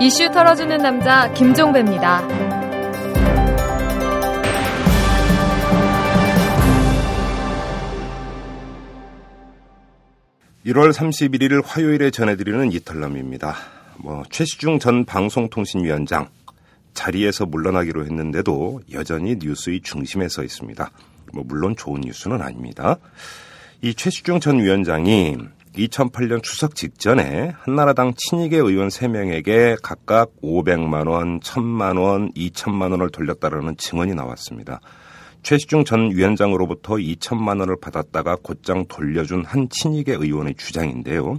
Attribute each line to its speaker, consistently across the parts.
Speaker 1: 이슈 털어주는 남자 김종배입니다.
Speaker 2: 1월 31일 화요일에 전해드리는 이탈남입니다. 뭐 최시중 전 방송통신위원장 자리에서 물러나기로 했는데도 여전히 뉴스의 중심에 서 있습니다. 뭐 물론 좋은 뉴스는 아닙니다. 이 최시중 전 위원장이 2008년 추석 직전에 한나라당 친이계 의원 3명에게 각각 500만 원, 1000만 원, 2천만 원을 돌렸다라는 증언이 나왔습니다. 최시중 전 위원장으로부터 2천만 원을 받았다가 곧장 돌려준 한 친이계 의원의 주장인데요.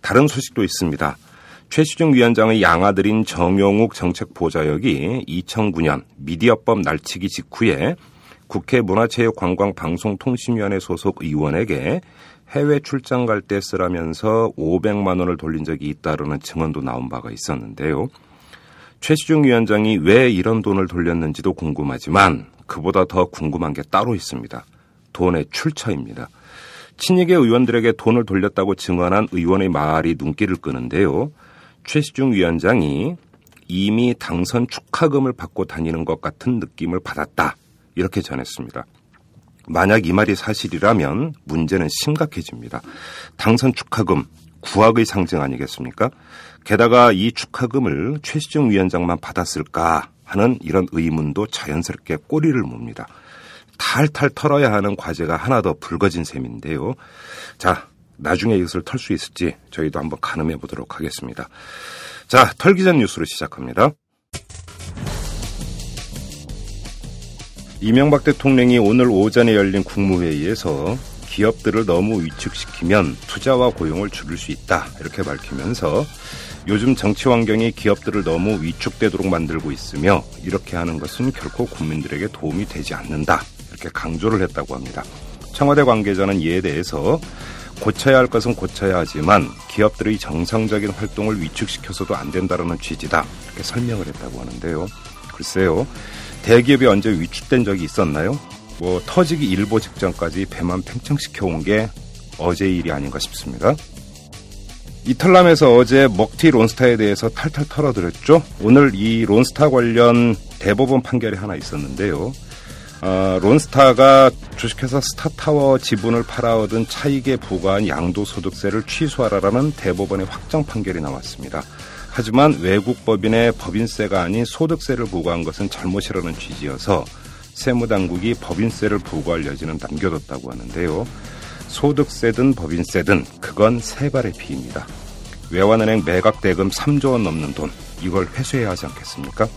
Speaker 2: 다른 소식도 있습니다. 최시중 위원장의 양아들인 정용욱 정책보좌역이 2009년 미디어법 날치기 직후에 국회 문화체육관광방송통신위원회 소속 의원에게 해외 출장 갈 때 쓰라면서 500만 원을 돌린 적이 있다라는 증언도 나온 바가 있었는데요. 최시중 위원장이 왜 이런 돈을 돌렸는지도 궁금하지만 그보다 더 궁금한 게 따로 있습니다. 돈의 출처입니다. 친이계 의원들에게 돈을 돌렸다고 증언한 의원의 말이 눈길을 끄는데요. 최시중 위원장이 이미 당선 축하금을 받고 다니는 것 같은 느낌을 받았다. 이렇게 전했습니다. 만약 이 말이 사실이라면 문제는 심각해집니다. 당선 축하금, 구악의 상징 아니겠습니까? 게다가 이 축하금을 최시중 위원장만 받았을까 하는 이런 의문도 자연스럽게 꼬리를 뭅니다. 탈탈 털어야 하는 과제가 하나 더 불거진 셈인데요. 자, 나중에 이것을 털 수 있을지 저희도 한번 가늠해 보도록 하겠습니다. 자, 털기 전 뉴스로 시작합니다. 이명박 대통령이 오늘 오전에 열린 국무회의에서 기업들을 너무 위축시키면 투자와 고용을 줄일 수 있다. 이렇게 밝히면서 요즘 정치 환경이 기업들을 너무 위축되도록 만들고 있으며 이렇게 하는 것은 결코 국민들에게 도움이 되지 않는다. 이렇게 강조를 했다고 합니다. 청와대 관계자는 이에 대해서 고쳐야 할 것은 고쳐야 하지만 기업들의 정상적인 활동을 위축시켜서도 안 된다라는 취지다. 이렇게 설명을 했다고 하는데요. 글쎄요. 대기업이 언제 위축된 적이 있었나요? 뭐 터지기 일보 직전까지 배만 팽창시켜 온 게 어제 일이 아닌가 싶습니다. 이탈남에서 어제 먹튀 론스타에 대해서 탈탈 털어드렸죠. 오늘 이 론스타 관련 대법원 판결이 하나 있었는데요. 어, 론스타가 주식회사 스타타워 지분을 팔아얻은 차익에 부과한 양도소득세를 취소하라라는 대법원의 확정 판결이 나왔습니다. 하지만 외국 법인의 법인세가 아닌 소득세를 부과한 것은 잘못이라는 취지여서 세무당국이 법인세를 부과할 여지는 남겨뒀다고 하는데요. 소득세든 법인세든 그건 세 발의 피입니다. 외환은행 매각 대금 3조 원 넘는 돈 이걸 회수해야 하지 않겠습니까?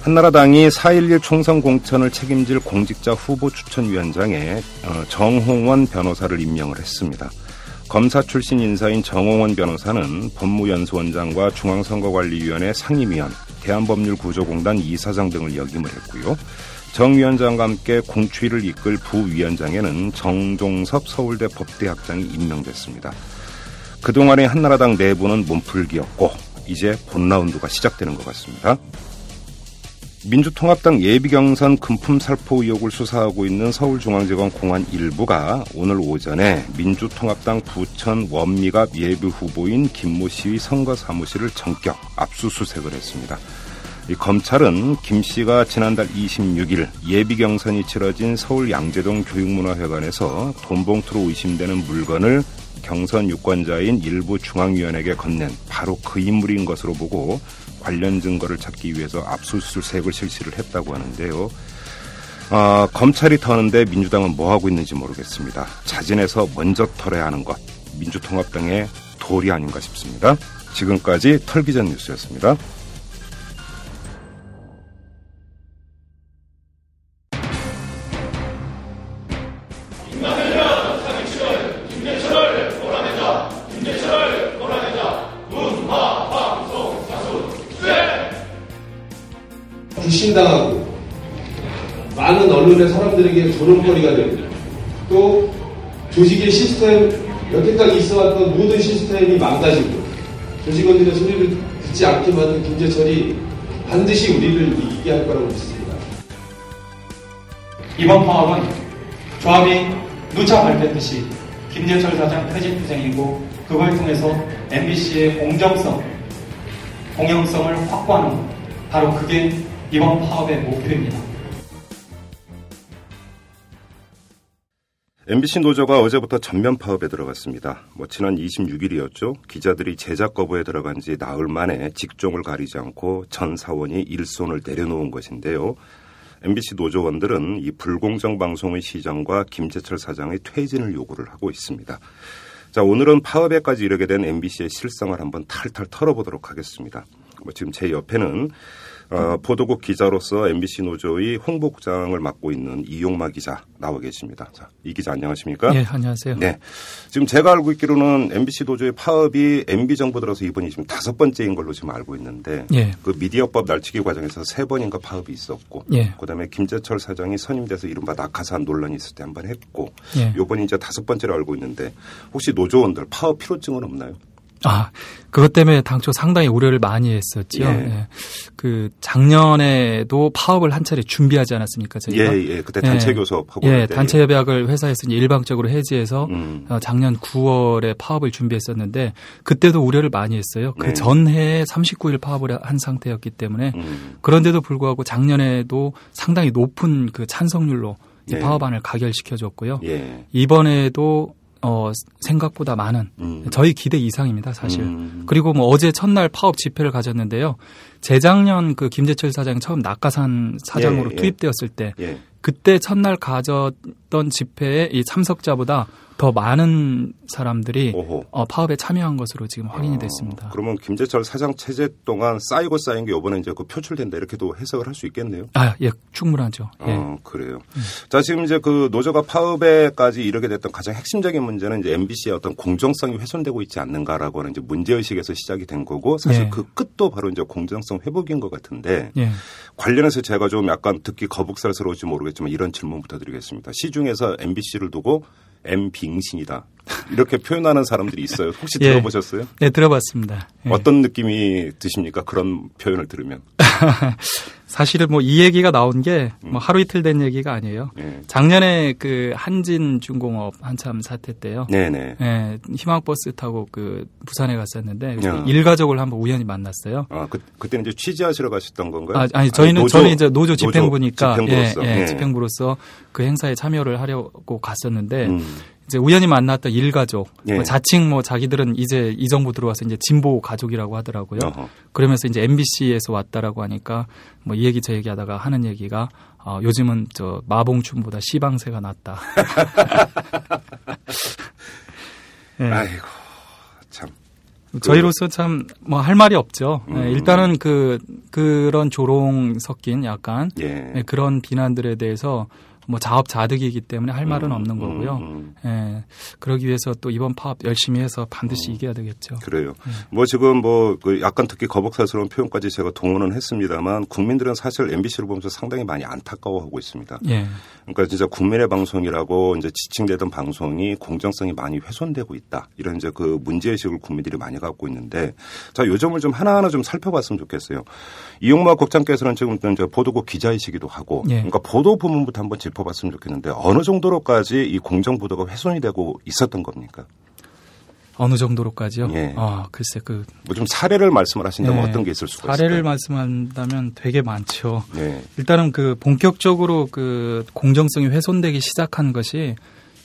Speaker 2: 한나라당이 4.11 총선 공천을 책임질 공직자 후보 추천위원장에 어, 정홍원 변호사를 임명을 했습니다. 검사 출신 인사인 정홍원 변호사는 법무연수원장과 중앙선거관리위원회 상임위원, 대한법률구조공단 이사장 등을 역임을 했고요. 정 위원장과 함께 공추위를 이끌 부위원장에는 정종섭 서울대 법대학장이 임명됐습니다. 그동안의 한나라당 내부는 몸풀기였고 이제 본 라운드가 시작되는 것 같습니다. 민주통합당 예비경선 금품 살포 의혹을 수사하고 있는 서울중앙지검 공안 일부가 오늘 오전에 민주통합당 부천 원미갑 예비 후보인 김모 씨의 선거 사무실을 전격 압수수색을 했습니다. 검찰은 김 씨가 지난달 26일 예비 경선이 치러진 서울 양재동 교육문화회관에서 돈봉투로 의심되는 물건을 경선 유권자인 일부 중앙위원에게 건넨 바로 그 인물인 것으로 보고 관련 증거를 찾기 위해서 압수수색을 실시를 했다고 하는데요. 어, 검찰이 터는데 민주당은 뭐 하고 있는지 모르겠습니다. 자진해서 먼저 털어야 하는 것 민주통합당의 도리 아닌가 싶습니다. 지금까지 털기전 뉴스였습니다.
Speaker 3: 사람들에게 조롱거리가 되고 또 조직의 시스템 여태까지 있어왔던 모든 시스템이 망가지고 조직원들의 소리를 듣지 않게 만든 김재철이 반드시 우리를 이기게 할 거라고 믿습니다.
Speaker 4: 이번 파업은 조합이 누차 밝혔듯이 김재철 사장 퇴직투쟁이고 그걸 통해서 MBC의 공정성, 공영성을 확보하는 것. 바로 그게 이번 파업의 목표입니다.
Speaker 2: MBC 노조가 어제부터 전면 파업에 들어갔습니다. 뭐 지난 26일이었죠. 기자들이 제작 거부에 들어간 지 나흘 만에 직종을 가리지 않고 전 사원이 일손을 내려놓은 것인데요. MBC 노조원들은 이 불공정 방송의 시정과 김재철 사장의 퇴진을 요구를 하고 있습니다. 자, 오늘은 파업에까지 이르게 된 MBC의 실상을 한번 탈탈 털어보도록 하겠습니다. 뭐 지금 제 옆에는 어, 보도국 기자로서 MBC 노조의 홍보국장을 맡고 있는 이용마 기자 나와 계십니다. 자, 이 기자 안녕하십니까?
Speaker 5: 네, 안녕하세요.
Speaker 2: 네. 지금 제가 알고 있기로는 MBC 노조의 파업이 MB 정부 들어서 이번이 지금 다섯 번째인 걸로 지금 알고 있는데
Speaker 5: 예.
Speaker 2: 그 미디어법 날치기 과정에서 세 번인가 파업이 있었고
Speaker 5: 예.
Speaker 2: 그다음에 김재철 사장이 선임돼서 이른바 낙하산 논란이 있을 때 한 번 했고
Speaker 5: 예.
Speaker 2: 요번이 이제 다섯 번째로 알고 있는데 혹시 노조원들 파업 필요증은 없나요?
Speaker 5: 아, 그것 때문에 당초 상당히 우려를 많이 했었죠.
Speaker 2: 예.
Speaker 5: 예. 그 작년에도 파업을 한 차례 준비하지 않았습니까? 저희가?
Speaker 2: 예, 예. 그때 단체
Speaker 5: 예.
Speaker 2: 교섭 하고
Speaker 5: 예,
Speaker 2: 그랬는데.
Speaker 5: 단체 협약을 회사에서 일방적으로 해지해서
Speaker 2: 음.
Speaker 5: 어, 작년 9월에 파업을 준비했었는데 그때도 우려를 많이 했어요. 그
Speaker 2: 네.
Speaker 5: 전해에 39일 파업을 한 상태였기 때문에
Speaker 2: 음.
Speaker 5: 그런데도 불구하고 작년에도 상당히 높은 그 찬성률로 이
Speaker 2: 네.
Speaker 5: 파업안을 가결시켜줬고요.
Speaker 2: 예.
Speaker 5: 이번에도 어, 생각보다 많은
Speaker 2: 음.
Speaker 5: 저희 기대 이상입니다, 사실.
Speaker 2: 음.
Speaker 5: 그리고 뭐 어제 첫날 파업 집회를 가졌는데요. 재작년 그 김재철 사장이 처음 낙하산 사장으로
Speaker 2: 예, 예.
Speaker 5: 투입되었을 때
Speaker 2: 예.
Speaker 5: 그때 첫날 가졌던 집회에 이 참석자보다 더 많은 사람들이. 어, 파업에 참여한 것으로 지금 확인이
Speaker 2: 어,
Speaker 5: 됐습니다.
Speaker 2: 그러면 김재철 사장 체제 동안 쌓이고 쌓인 게 이번에 이제 그 표출된다 이렇게도 해석을 할 수 있겠네요.
Speaker 5: 아, 예, 충분하죠. 예.
Speaker 2: 어, 그래요. 자, 지금 이제 그 노조가 파업에까지 이르게 됐던 가장 핵심적인 문제는 이제 MBC의 어떤 공정성이 훼손되고 있지 않는가라고 하는 이제 문제 의식에서 시작이 된 거고 사실
Speaker 5: 네.
Speaker 2: 그 끝도 바로 이제 공정성 회복인 것 같은데
Speaker 5: 예.
Speaker 2: 관련해서 제가 좀 약간 듣기 거북살스러울지 모르겠지만 이런 질문부터 드리겠습니다. 시중에서 MBC를 두고 M빙신이다. 이렇게 표현하는 사람들이 있어요. 혹시
Speaker 5: 예.
Speaker 2: 들어보셨어요?
Speaker 5: 네, 들어봤습니다. 예.
Speaker 2: 어떤 느낌이 드십니까? 그런 표현을 들으면.
Speaker 5: 사실은 뭐 이 얘기가 나온 게 뭐 하루 이틀 된 얘기가 아니에요.
Speaker 2: 예.
Speaker 5: 작년에 그 한진 중공업 한참 사태 때요.
Speaker 2: 네네.
Speaker 5: 예, 희망버스 타고 그 부산에 갔었는데
Speaker 2: 야.
Speaker 5: 일가족을 한번 우연히 만났어요.
Speaker 2: 아, 그, 그때는 이제 취재하시러 가셨던 건가요?
Speaker 5: 아, 아니 저희는
Speaker 2: 노조,
Speaker 5: 저는 이제 노조 집행부니까
Speaker 2: 집행부로서.
Speaker 5: 예, 예,
Speaker 2: 예.
Speaker 5: 집행부로서 그 행사에 참여를 하려고 갔었는데
Speaker 2: 음.
Speaker 5: 이제 우연히 만났던 일가족
Speaker 2: 예.
Speaker 5: 뭐 자칭 뭐 자기들은 이제 이 정부 들어와서 이제 진보 가족이라고 하더라고요.
Speaker 2: 어허.
Speaker 5: 그러면서 이제 MBC에서 왔다라고 하니까 뭐 이 얘기 저 얘기 하다가 하는 얘기가 어, 요즘은 저 마봉춘보다 시방새가 낫다. 예.
Speaker 2: 아이고, 참.
Speaker 5: 저희로서 참 뭐 할 말이 없죠. 예,
Speaker 2: 음.
Speaker 5: 일단은 그 그런 조롱 섞인 약간
Speaker 2: 예.
Speaker 5: 예, 그런 비난들에 대해서 뭐 자업자득이기 때문에 할 말은
Speaker 2: 음,
Speaker 5: 없는 거고요.
Speaker 2: 음, 음.
Speaker 5: 예, 그러기 위해서 또 이번 파업 열심히 해서 반드시 이겨야 되겠죠.
Speaker 2: 그래요. 뭐 지금 뭐 그 약간 듣기 거북살스러운 표현까지 제가 동원은 했습니다만 국민들은 사실 MBC를 보면서 상당히 많이 안타까워하고 있습니다.
Speaker 5: 예,
Speaker 2: 그러니까 진짜 국민의 방송이라고 이제 지칭되던 방송이 공정성이 많이 훼손되고 있다. 이런 이제 그 문제의식을 국민들이 많이 갖고 있는데 자, 요 점을 좀 하나하나 좀 살펴봤으면 좋겠어요. 이용마 국장께서는 지금 이제 보도국 기자이시기도 하고
Speaker 5: 예.
Speaker 2: 그러니까 보도 부문부터 한번 짚어봤으면 좋겠는데 어느 정도로까지 이 공정 보도가 훼손이 되고 있었던 겁니까?
Speaker 5: 어느 정도로까지요?
Speaker 2: 예.
Speaker 5: 아, 글쎄 그
Speaker 2: 뭐 좀 사례를 말씀을 하신다면
Speaker 5: 예,
Speaker 2: 어떤 게 있을 수가
Speaker 5: 사례를
Speaker 2: 있을까요?
Speaker 5: 말씀한다면 되게 많죠.
Speaker 2: 네.
Speaker 5: 일단은 그 본격적으로 그 공정성이 훼손되기 시작한 것이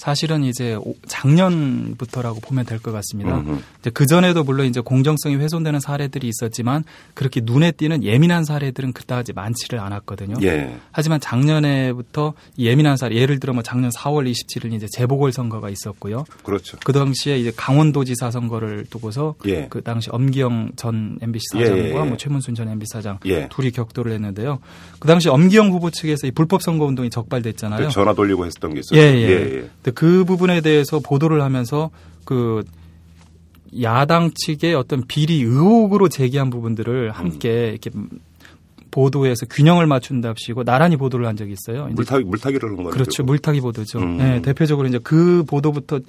Speaker 5: 사실은 이제 오- 작년부터라고 보면 될 것 같습니다. 이제 그 전에도 물론 이제 공정성이 훼손되는 사례들이 있었지만 그렇게 눈에 띄는 예민한 사례들은 그다지 많지를 않았거든요.
Speaker 2: 예.
Speaker 5: 하지만 작년에부터 이 예민한 사례, 예를 들어 뭐 작년 4월 27일 이제 재보궐 선거가 있었고요.
Speaker 2: 그렇죠.
Speaker 5: 그 당시에 이제 강원도지사 선거를 두고서
Speaker 2: 예.
Speaker 5: 그 당시 엄기영 전 MBC
Speaker 2: 예,
Speaker 5: 사장과
Speaker 2: 예, 예.
Speaker 5: 뭐 최문순 전 MBC 사장
Speaker 2: 예.
Speaker 5: 둘이 격돌을 했는데요. 그 당시 엄기영 후보 측에서 이 불법 선거 운동이 적발됐잖아요.
Speaker 2: 그 전화 돌리고 했던 게 있었죠.
Speaker 5: 예, 예. 그 부분에 대해서 보도를 하면서 그 야당 측의 어떤 비리 의혹으로 제기한 부분들을 함께 이렇게 보도해서 균형을 맞춘답시고 나란히 보도를 한 적이 있어요.
Speaker 2: 물타기 물타기를 한 거죠.
Speaker 5: 그렇죠. 물타기 보도죠.
Speaker 2: 음.
Speaker 5: 네, 대표적으로 이제 그 보도부터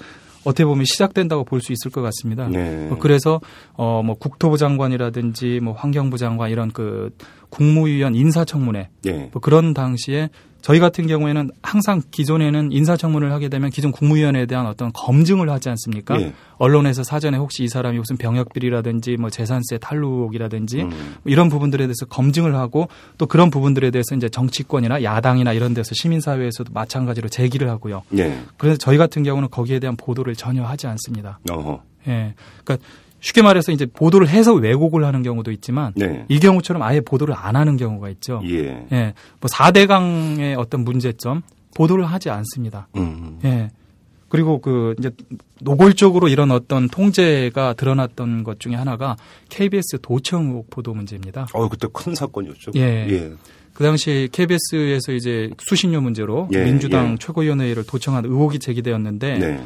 Speaker 5: 어떻게 보면 시작된다고 볼 수 있을 것 같습니다.
Speaker 2: 네.
Speaker 5: 어, 그래서 어 뭐 국토부 장관이라든지 뭐 환경부 장관 이런 그 국무위원 인사청문회
Speaker 2: 예.
Speaker 5: 뭐 그런 당시에 저희 같은 경우에는 항상 기존에는 인사청문을 하게 되면 기존 국무위원에 대한 어떤 검증을 하지 않습니까?
Speaker 2: 예.
Speaker 5: 언론에서 사전에 혹시 이 사람이 무슨 병역비리라든지 뭐 재산세 탈루혹이라든지
Speaker 2: 음.
Speaker 5: 뭐 이런 부분들에 대해서 검증을 하고 또 그런 부분들에 대해서 이제 정치권이나 야당이나 이런 데서 시민사회에서도 마찬가지로 제기를 하고요.
Speaker 2: 예.
Speaker 5: 그래서 저희 같은 경우는 거기에 대한 보도를 전혀 하지 않습니다.
Speaker 2: 어허.
Speaker 5: 예. 그러니까 쉽게 말해서 이제 보도를 해서 왜곡을 하는 경우도 있지만
Speaker 2: 네.
Speaker 5: 이 경우처럼 아예 보도를 안 하는 경우가 있죠.
Speaker 2: 예.
Speaker 5: 예. 뭐 4대강의 어떤 문제점 보도를 하지 않습니다.
Speaker 2: 음.
Speaker 5: 예. 그리고 그 이제 노골적으로 이런 어떤 통제가 드러났던 것 중에 하나가 KBS 도청 의혹 보도 문제입니다.
Speaker 2: 어, 그때 큰 사건이었죠.
Speaker 5: 예.
Speaker 2: 예.
Speaker 5: 그 당시 KBS에서 이제 수신료 문제로
Speaker 2: 예,
Speaker 5: 민주당
Speaker 2: 예.
Speaker 5: 최고위원회를 도청한 의혹이 제기되었는데
Speaker 2: 네.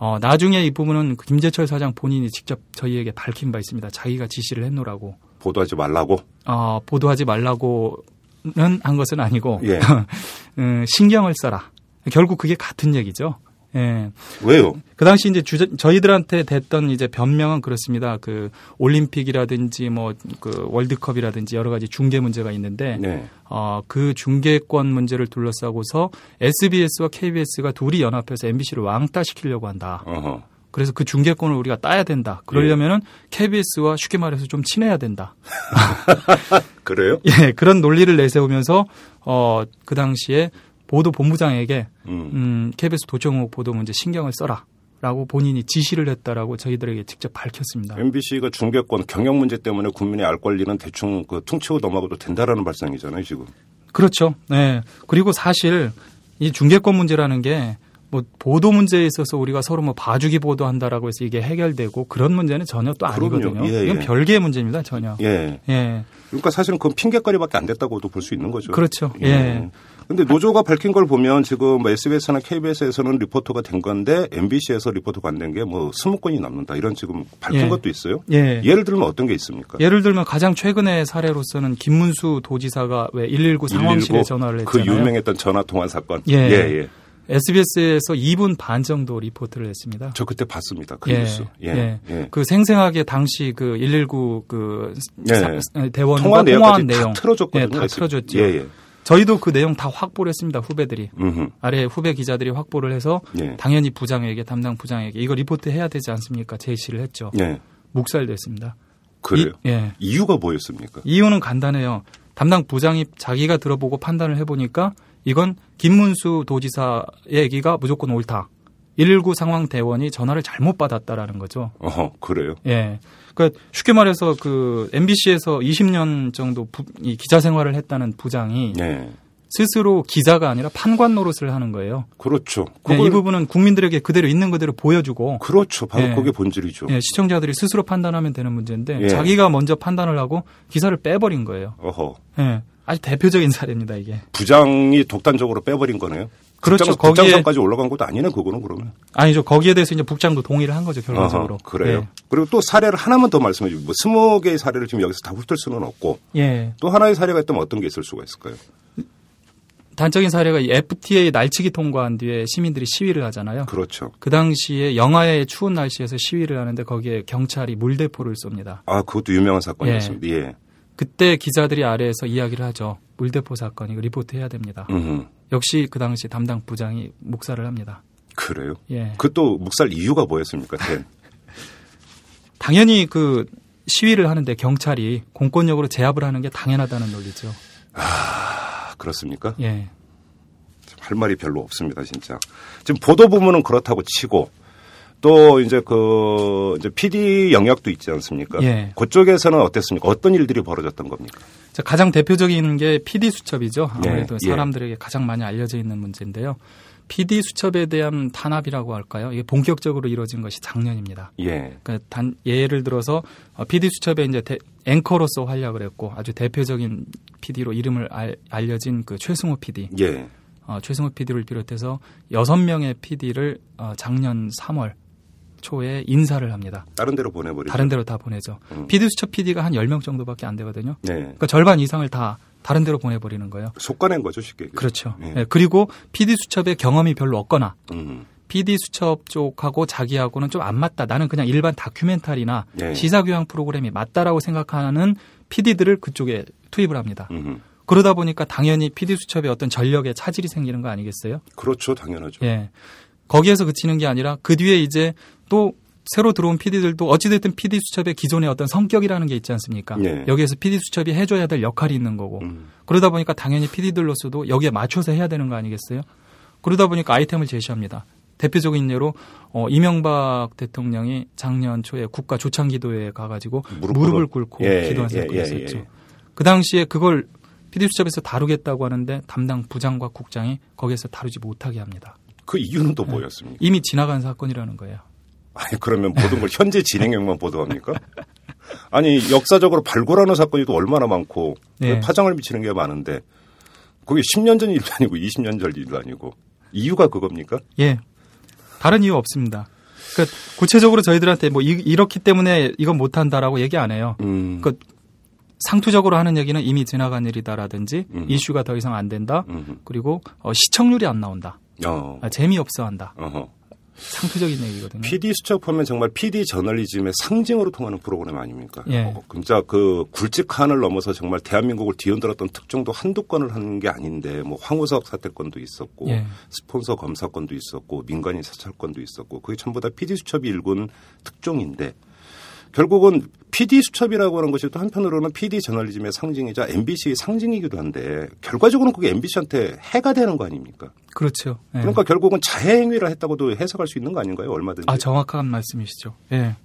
Speaker 5: 어, 나중에 이 부분은 그 김재철 사장 본인이 직접 저희에게 밝힌 바 있습니다. 자기가 지시를 했노라고.
Speaker 2: 보도하지 말라고.
Speaker 5: 어, 보도하지 말라고는 한 것은 아니고
Speaker 2: 예.
Speaker 5: 음, 신경을 써라. 결국 그게 같은 얘기죠. 예.
Speaker 2: 왜요?
Speaker 5: 그 당시 이제 주저, 저희들한테 됐던 이제 변명은 그렇습니다. 그 올림픽이라든지 뭐 그 월드컵이라든지 여러 가지 중계 문제가 있는데
Speaker 2: 네.
Speaker 5: 어, 그 중계권 문제를 둘러싸고서 SBS와 KBS가 둘이 연합해서 MBC를 왕따시키려고 한다.
Speaker 2: 어허.
Speaker 5: 그래서 그 중계권을 우리가 따야 된다. 그러려면은 KBS와 쉽게 말해서 좀 친해야 된다.
Speaker 2: 그래요?
Speaker 5: 예, 그런 논리를 내세우면서 어, 그 당시에 보도 본부장에게
Speaker 2: 음.
Speaker 5: 음, KBS 도청욱 보도 문제 신경을 써라. 라고 본인이 지시를 했다라고 저희들에게 직접 밝혔습니다.
Speaker 2: MBC가 중계권 경영 문제 때문에 국민의 알 권리는 대충 그 퉁치고 넘어가도 된다라는 발상이잖아요, 지금.
Speaker 5: 그렇죠. 네. 그리고 사실 이 중계권 문제라는 게 뭐 보도 문제에 있어서 우리가 서로 뭐 봐주기 보도한다라고 해서 이게 해결되고 그런 문제는 전혀 또. 아니거든요.
Speaker 2: 예,
Speaker 5: 이건
Speaker 2: 예.
Speaker 5: 별개의 문제입니다, 전혀.
Speaker 2: 예.
Speaker 5: 예.
Speaker 2: 그러니까 사실은 그건 핑계거리밖에 안 됐다고도 볼 수 있는 거죠.
Speaker 5: 그렇죠. 예.
Speaker 2: 근데 노조가 밝힌 걸 보면 지금 뭐 SBS나 KBS에서는 리포터가 된 건데 MBC에서 리포터가 안 된 게 뭐 스무 건이 남는다 이런 지금 밝힌
Speaker 5: 예.
Speaker 2: 것도 있어요.
Speaker 5: 예.
Speaker 2: 예를 들면 어떤 게 있습니까?
Speaker 5: 예를 들면 가장 최근의 사례로서는 김문수 도지사가 왜 119 상황실에
Speaker 2: 119,
Speaker 5: 전화를
Speaker 2: 그
Speaker 5: 했잖아요.
Speaker 2: 유명했던 전화 통화 사건.
Speaker 5: 예.
Speaker 2: 예, 예.
Speaker 5: SBS에서 2분 반 정도 리포트를 했습니다.
Speaker 2: 저 그때 봤습니다. 그
Speaker 5: 예,
Speaker 2: 뉴스. 예.
Speaker 5: 예.
Speaker 2: 예.
Speaker 5: 그 생생하게 당시 그 119그
Speaker 2: 예.
Speaker 5: 대원과
Speaker 2: 통화
Speaker 5: 통화한
Speaker 2: 내용 다 틀어줬거든요.
Speaker 5: 예, 다 틀어줬죠.
Speaker 2: 예, 예.
Speaker 5: 저희도 그 내용 다 확보를 했습니다. 후배들이.
Speaker 2: 음흠.
Speaker 5: 아래 후배 기자들이 확보를 해서
Speaker 2: 예.
Speaker 5: 당연히 부장에게 담당 부장에게 이거 리포트 해야 되지 않습니까? 제시를 했죠.
Speaker 2: 예.
Speaker 5: 묵살됐습니다.
Speaker 2: 그래요.
Speaker 5: 이, 예.
Speaker 2: 이유가 뭐였습니까?
Speaker 5: 이유는 간단해요. 담당 부장이 자기가 들어보고 판단을 해보니까 이건 김문수 도지사 얘기가 무조건 옳다. 119 상황 대원이 전화를 잘못 받았다라는 거죠.
Speaker 2: 어허, 그래요.
Speaker 5: 예. 그러니까 쉽게 말해서 그 MBC에서 20년 정도 부, 이 기자 생활을 했다는 부장이
Speaker 2: 네.
Speaker 5: 스스로 기자가 아니라 판관 노릇을 하는 거예요.
Speaker 2: 그렇죠.
Speaker 5: 예,
Speaker 2: 그걸
Speaker 5: 이 부분은 국민들에게 그대로 있는 그대로 보여주고
Speaker 2: 그렇죠. 바로
Speaker 5: 예.
Speaker 2: 그게 본질이죠.
Speaker 5: 예, 시청자들이 스스로 판단하면 되는 문제인데
Speaker 2: 예.
Speaker 5: 자기가 먼저 판단을 하고 기사를 빼버린 거예요.
Speaker 2: 어허.
Speaker 5: 예. 아주 대표적인 사례입니다, 이게.
Speaker 2: 부장이 독단적으로 빼버린 거네요.
Speaker 5: 그렇죠. 거기에-
Speaker 2: 국장선까지 올라간 것도 아니네, 그거는 그러면.
Speaker 5: 아니죠. 거기에 대해서 이제 북장도 동의를 한 거죠, 결론적으로.
Speaker 2: 어허, 그래요.
Speaker 5: 예.
Speaker 2: 그리고 또 사례를 하나만 더 말씀해 주고, 뭐 스무 개의 사례를 지금 여기서 다 훑을 수는 없고,
Speaker 5: 예.
Speaker 2: 또 하나의 사례가 있다면 어떤 게 있을 수가 있을까요?
Speaker 5: 단적인 사례가 이 FTA 날치기 통과한 뒤에 시민들이 시위를 하잖아요.
Speaker 2: 그렇죠.
Speaker 5: 그 당시에 영하의 추운 날씨에서 시위를 하는데 거기에 경찰이 물대포를 쏩니다.
Speaker 2: 아, 그것도 유명한 사건이었습니다. 예.
Speaker 5: 그때 기자들이 아래에서 이야기를 하죠. 물대포 사건 이거 리포트 해야 됩니다.
Speaker 2: 음,
Speaker 5: 역시 그 당시 담당 부장이 묵살을 합니다.
Speaker 2: 그래요.
Speaker 5: 예.
Speaker 2: 그 또 묵살 이유가 뭐였습니까? 네.
Speaker 5: 당연히 그 시위를 하는데 경찰이 공권력으로 제압을 하는 게 당연하다는 논리죠.
Speaker 2: 아, 그렇습니까?
Speaker 5: 예.
Speaker 2: 할 말이 별로 없습니다, 진짜. 지금 보도 부문은 그렇다고 치고 또 이제 그 이제 PD 영역도 있지 않습니까?
Speaker 5: 예.
Speaker 2: 그쪽에서는 어땠습니까? 어떤 일들이 벌어졌던 겁니까?
Speaker 5: 자, 가장 대표적인 게 PD 수첩이죠. 아무래도
Speaker 2: 예, 예.
Speaker 5: 사람들에게 가장 많이 알려져 있는 문제인데요. PD 수첩에 대한 탄압이라고 할까요? 이게 본격적으로 이루어진 것이 작년입니다.
Speaker 2: 예.
Speaker 5: 그러니까 단 예를 들어서 어, PD 수첩에 이제 대- 앵커로서 활약을 했고 아주 대표적인 PD로 이름을 알, 알려진 그 최승호 PD,
Speaker 2: 예.
Speaker 5: 어, 최승호 PD를 비롯해서 여섯 명의 PD를 어, 작년 3월 초에 인사를 합니다.
Speaker 2: 다른 데로 보내버리죠.
Speaker 5: 다른 데로 다 보내죠.
Speaker 2: 음.
Speaker 5: 수첩 PD가 한 10명 정도밖에 안 되거든요.
Speaker 2: 네.
Speaker 5: 그러니까 절반 이상을 다 다른 데로 보내버리는 거예요.
Speaker 2: 속가낸 거죠, 쉽게. 얘기해서.
Speaker 5: 그렇죠.
Speaker 2: 예.
Speaker 5: 예, 그리고 PD 수첩에 경험이 별로 없거나
Speaker 2: 음.
Speaker 5: PD 수첩 쪽하고 자기하고는 좀 안 맞다. 나는 그냥 일반 다큐멘터리나
Speaker 2: 예.
Speaker 5: 시사교양 프로그램이 맞다라고 생각하는 PD들을 그쪽에 투입을 합니다.
Speaker 2: 음.
Speaker 5: 그러다 보니까 당연히 PD 수첩에 어떤 전력의 차질이 생기는 거 아니겠어요?
Speaker 2: 그렇죠, 당연하죠.
Speaker 5: 예. 거기에서 그치는 게 아니라 그 뒤에 이제 또 새로 들어온 PD들도 어찌됐든 PD 수첩의 기존의 어떤 성격이라는 게 있지 않습니까?
Speaker 2: 네.
Speaker 5: 여기에서 PD 수첩이 해줘야 될 역할이 있는 거고
Speaker 2: 음.
Speaker 5: 그러다 보니까 당연히 PD들로서도 여기에 맞춰서 해야 되는 거 아니겠어요? 그러다 보니까 아이템을 제시합니다. 대표적인 예로 어, 이명박 대통령이 작년 초에 국가 조창기도회에 가가지고
Speaker 2: 무릎
Speaker 5: 무릎을. 꿇고
Speaker 2: 예,
Speaker 5: 기도한
Speaker 2: 예,
Speaker 5: 사건이
Speaker 2: 예,
Speaker 5: 있었죠.
Speaker 2: 예, 예.
Speaker 5: 그 당시에 그걸 PD수첩에서 다루겠다고 하는데 담당 부장과 국장이 거기에서 다루지 못하게 합니다.
Speaker 2: 그 이유는
Speaker 5: 네.
Speaker 2: 또 뭐였습니까?
Speaker 5: 이미 지나간 사건이라는 거예요.
Speaker 2: 아니 그러면 모든 걸 현재 진행형만 보도합니까? 아니 역사적으로 발굴하는 사건이 또 얼마나 많고
Speaker 5: 네.
Speaker 2: 파장을 미치는 게 많은데 그게 10년 전 일도 아니고 20년 전 일도 아니고 이유가 그겁니까?
Speaker 5: 예. 다른 이유 없습니다. 그러니까 구체적으로 저희들한테 뭐 이, 렇기 때문에 이건 못한다라고 얘기 안 해요.
Speaker 2: 음.
Speaker 5: 그 상투적으로 하는 얘기는 이미 지나간 일이다라든지
Speaker 2: 음.
Speaker 5: 이슈가 더 이상 안 된다.
Speaker 2: 음.
Speaker 5: 그리고 어, 시청률이 안 나온다.
Speaker 2: 어.
Speaker 5: 아, 재미없어 한다.
Speaker 2: 어허.
Speaker 5: 상투적인 얘기거든요.
Speaker 2: PD 수첩 하면 정말 PD 저널리즘의 상징으로 통하는 프로그램 아닙니까?
Speaker 5: 예.
Speaker 2: 어, 진짜 그 굵직한을 넘어서 정말 대한민국을 뒤흔들었던 특종도 한두 건을 하는 게 아닌데 뭐 황우석 사태건도 있었고
Speaker 5: 예.
Speaker 2: 스폰서 검사건도 있었고 민간인 사찰건도 있었고 그게 전부 다 PD 수첩이 일군 특종인데 결국은 PD 수첩이라고 하는 것이 또 한편으로는 PD 저널리즘의 상징이자 MBC의 상징이기도 한데 결과적으로는 그게 MBC한테 해가 되는 거 아닙니까?
Speaker 5: 그렇죠. 예.
Speaker 2: 그러니까 결국은 자해행위를 했다고도 해석할 수 있는 거 아닌가요? 얼마든지.
Speaker 5: 아 정확한 말씀이시죠. 예.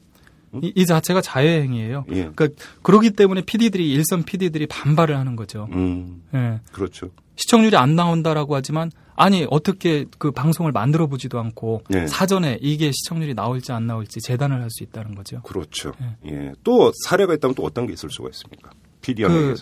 Speaker 5: 이, 이 자체가 자해행위예요.
Speaker 2: 예.
Speaker 5: 그러니까 그러기 때문에 PD들이 일선 PD들이 반발을 하는 거죠.
Speaker 2: 음,
Speaker 5: 예.
Speaker 2: 그렇죠.
Speaker 5: 시청률이 안 나온다라고 하지만 아니 어떻게 그 방송을 만들어 보지도 않고
Speaker 2: 네.
Speaker 5: 사전에 이게 시청률이 나올지 안 나올지 재단을 할 수 있다는 거죠.
Speaker 2: 그렇죠.
Speaker 5: 예.
Speaker 2: 예. 또 사례가 있다면 또 어떤 게 있을 수가 있습니까? PD
Speaker 5: 그.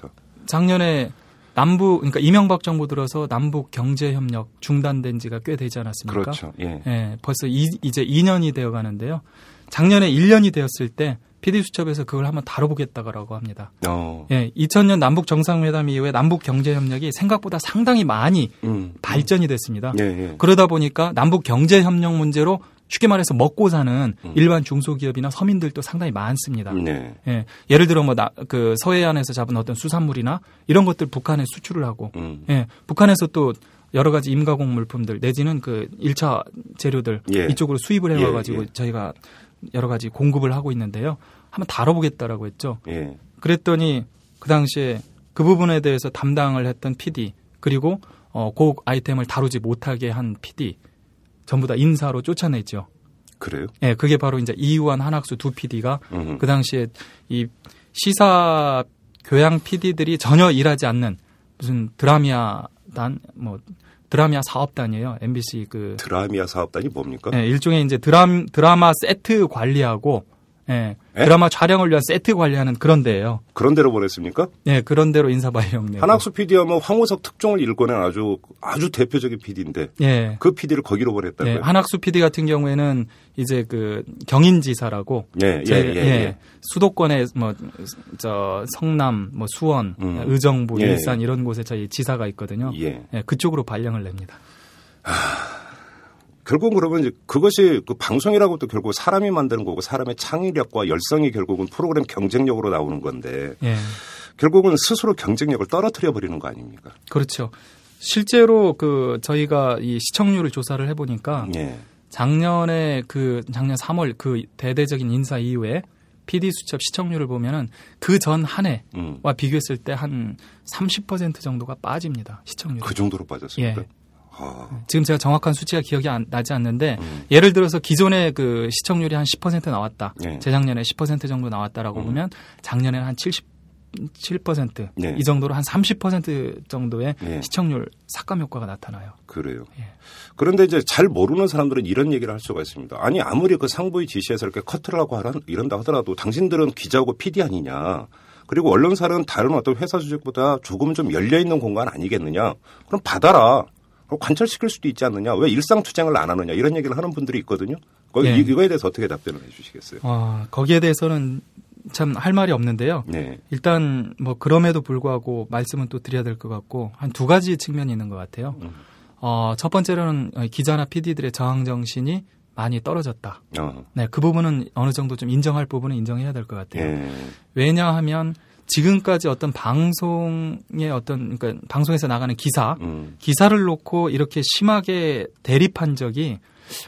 Speaker 5: 작년에 남부 그러니까 이명박 정부 들어서 남북 경제 협력 중단된 지가 꽤 되지 않았습니까?
Speaker 2: 그렇죠. 예.
Speaker 5: 예, 벌써 이, 이제 2년이 되어 가는데요. 작년에 1년이 되었을 때 PD 수첩에서 그걸 한번 다뤄보겠다고 합니다.
Speaker 2: 어.
Speaker 5: 예, 2000년 남북 정상회담 이후에 남북 경제 협력이 생각보다 상당히 많이
Speaker 2: 음.
Speaker 5: 발전이 됐습니다.
Speaker 2: 예, 예.
Speaker 5: 그러다 보니까 남북 경제 협력 문제로 쉽게 말해서 먹고 사는
Speaker 2: 음.
Speaker 5: 일반 중소기업이나 서민들도 상당히 많습니다.
Speaker 2: 네.
Speaker 5: 예, 예를 들어 뭐 그 서해안에서 잡은 어떤 수산물이나 이런 것들 북한에 수출을 하고,
Speaker 2: 음.
Speaker 5: 예, 북한에서 또 여러 가지 임가공 물품들 내지는 그 1차 재료들
Speaker 2: 예.
Speaker 5: 이쪽으로 수입을
Speaker 2: 예,
Speaker 5: 해와가지고
Speaker 2: 예.
Speaker 5: 저희가 여러 가지 공급을 하고 있는데요. 한번 다뤄보겠다라고 했죠.
Speaker 2: 예.
Speaker 5: 그랬더니 그 당시에 그 부분에 대해서 담당을 했던 PD 그리고 어, 그 아이템을 다루지 못하게 한 PD 전부 다 인사로 쫓아냈죠.
Speaker 2: 그래요?
Speaker 5: 예, 그게 바로 이제 이우한 한학수 두 PD가
Speaker 2: 음.
Speaker 5: 그 당시에 이 시사 교양 PD들이 전혀 일하지 않는 무슨 드라미아단 뭐 드라미아 사업단이에요. MBC 그
Speaker 2: 드라미아 사업단이 뭡니까?
Speaker 5: 예, 일종의 이제 드람 드라마 세트 관리하고 예,
Speaker 2: 에?
Speaker 5: 드라마 촬영을 위한 세트 관리하는 그런 데예요.
Speaker 2: 그런 데로 보냈습니까?
Speaker 5: 예, 그런 대로 인사 발령 내고.
Speaker 2: 한학수 PD하면 황우석 특종을 일궈낸 아주 아주 대표적인 PD인데
Speaker 5: 예.
Speaker 2: 그 PD를 거기로 보냈다고요?
Speaker 5: 예, 한학수 PD 같은 경우에는 이제 그 경인지사라고
Speaker 2: 예,
Speaker 5: 제-
Speaker 2: 예, 예, 예.
Speaker 5: 수도권에 뭐저 성남, 뭐 수원,
Speaker 2: 음.
Speaker 5: 의정부,
Speaker 2: 예,
Speaker 5: 일산 이런 곳에 저희 지사가 있거든요.
Speaker 2: 예.
Speaker 5: 예, 그쪽으로 발령을 냅니다.
Speaker 2: 결국 그러면 이제 그것이 그 방송이라고 또 결국 사람이 만드는 거고 사람의 창의력과 열성이 결국은 프로그램 경쟁력으로 나오는 건데
Speaker 5: 예.
Speaker 2: 결국은 스스로 경쟁력을 떨어뜨려 버리는 거 아닙니까?
Speaker 5: 그렇죠. 실제로 그 저희가 이 시청률을 조사를 해 보니까
Speaker 2: 예.
Speaker 5: 작년에 그 작년 3월 그 대대적인 인사 이후에 PD 수첩 시청률을 보면은 그 전 한 해와
Speaker 2: 음.
Speaker 5: 비교했을 때 한 30% 정도가 빠집니다. 시청률.
Speaker 2: 그 정도로 빠졌습니까?
Speaker 5: 예.
Speaker 2: 아,
Speaker 5: 지금 제가 정확한 수치가 기억이 안, 나지 않는데
Speaker 2: 음.
Speaker 5: 예를 들어서 기존에 그 시청률이 한 10% 나왔다.
Speaker 2: 예.
Speaker 5: 재작년에 10% 정도 나왔다라고
Speaker 2: 음.
Speaker 5: 보면 작년에는 한 77%,
Speaker 2: 예.
Speaker 5: 이 정도로 한 30% 정도의
Speaker 2: 예.
Speaker 5: 시청률 삭감 효과가 나타나요.
Speaker 2: 그래요.
Speaker 5: 예.
Speaker 2: 그런데 이제 잘 모르는 사람들은 이런 얘기를 할 수가 있습니다. 아니 아무리 그 상부의 지시에서 이렇게 커트를 하고 하라, 이런다 하더라도 당신들은 기자고 PD 아니냐. 그리고 언론사는 다른 어떤 회사 조직보다 조금 좀 열려 있는 공간 아니겠느냐. 그럼 받아라. 관철시킬 수도 있지 않느냐. 왜 일상 투쟁을 안 하느냐. 이런 얘기를 하는 분들이 있거든요. 거기
Speaker 5: 예.
Speaker 2: 이- 이거에 대해서 어떻게 답변을 해주시겠어요?
Speaker 5: 어, 거기에 대해서는 참 할 말이 없는데요.
Speaker 2: 네.
Speaker 5: 일단 뭐 그럼에도 불구하고 말씀은 또 드려야 될 것 같고 한 두 가지 측면이 있는 것 같아요.
Speaker 2: 음.
Speaker 5: 어, 첫 번째로는 기자나 PD들의 저항 정신이 많이 떨어졌다.
Speaker 2: 어.
Speaker 5: 네, 그 부분은 어느 정도 좀 인정할 부분은 인정해야 될 것 같아요.
Speaker 2: 예.
Speaker 5: 왜냐하면 지금까지 어떤 방송의 어떤 그러니까 방송에서 나가는 기사
Speaker 2: 음.
Speaker 5: 기사를 놓고 이렇게 심하게 대립한 적이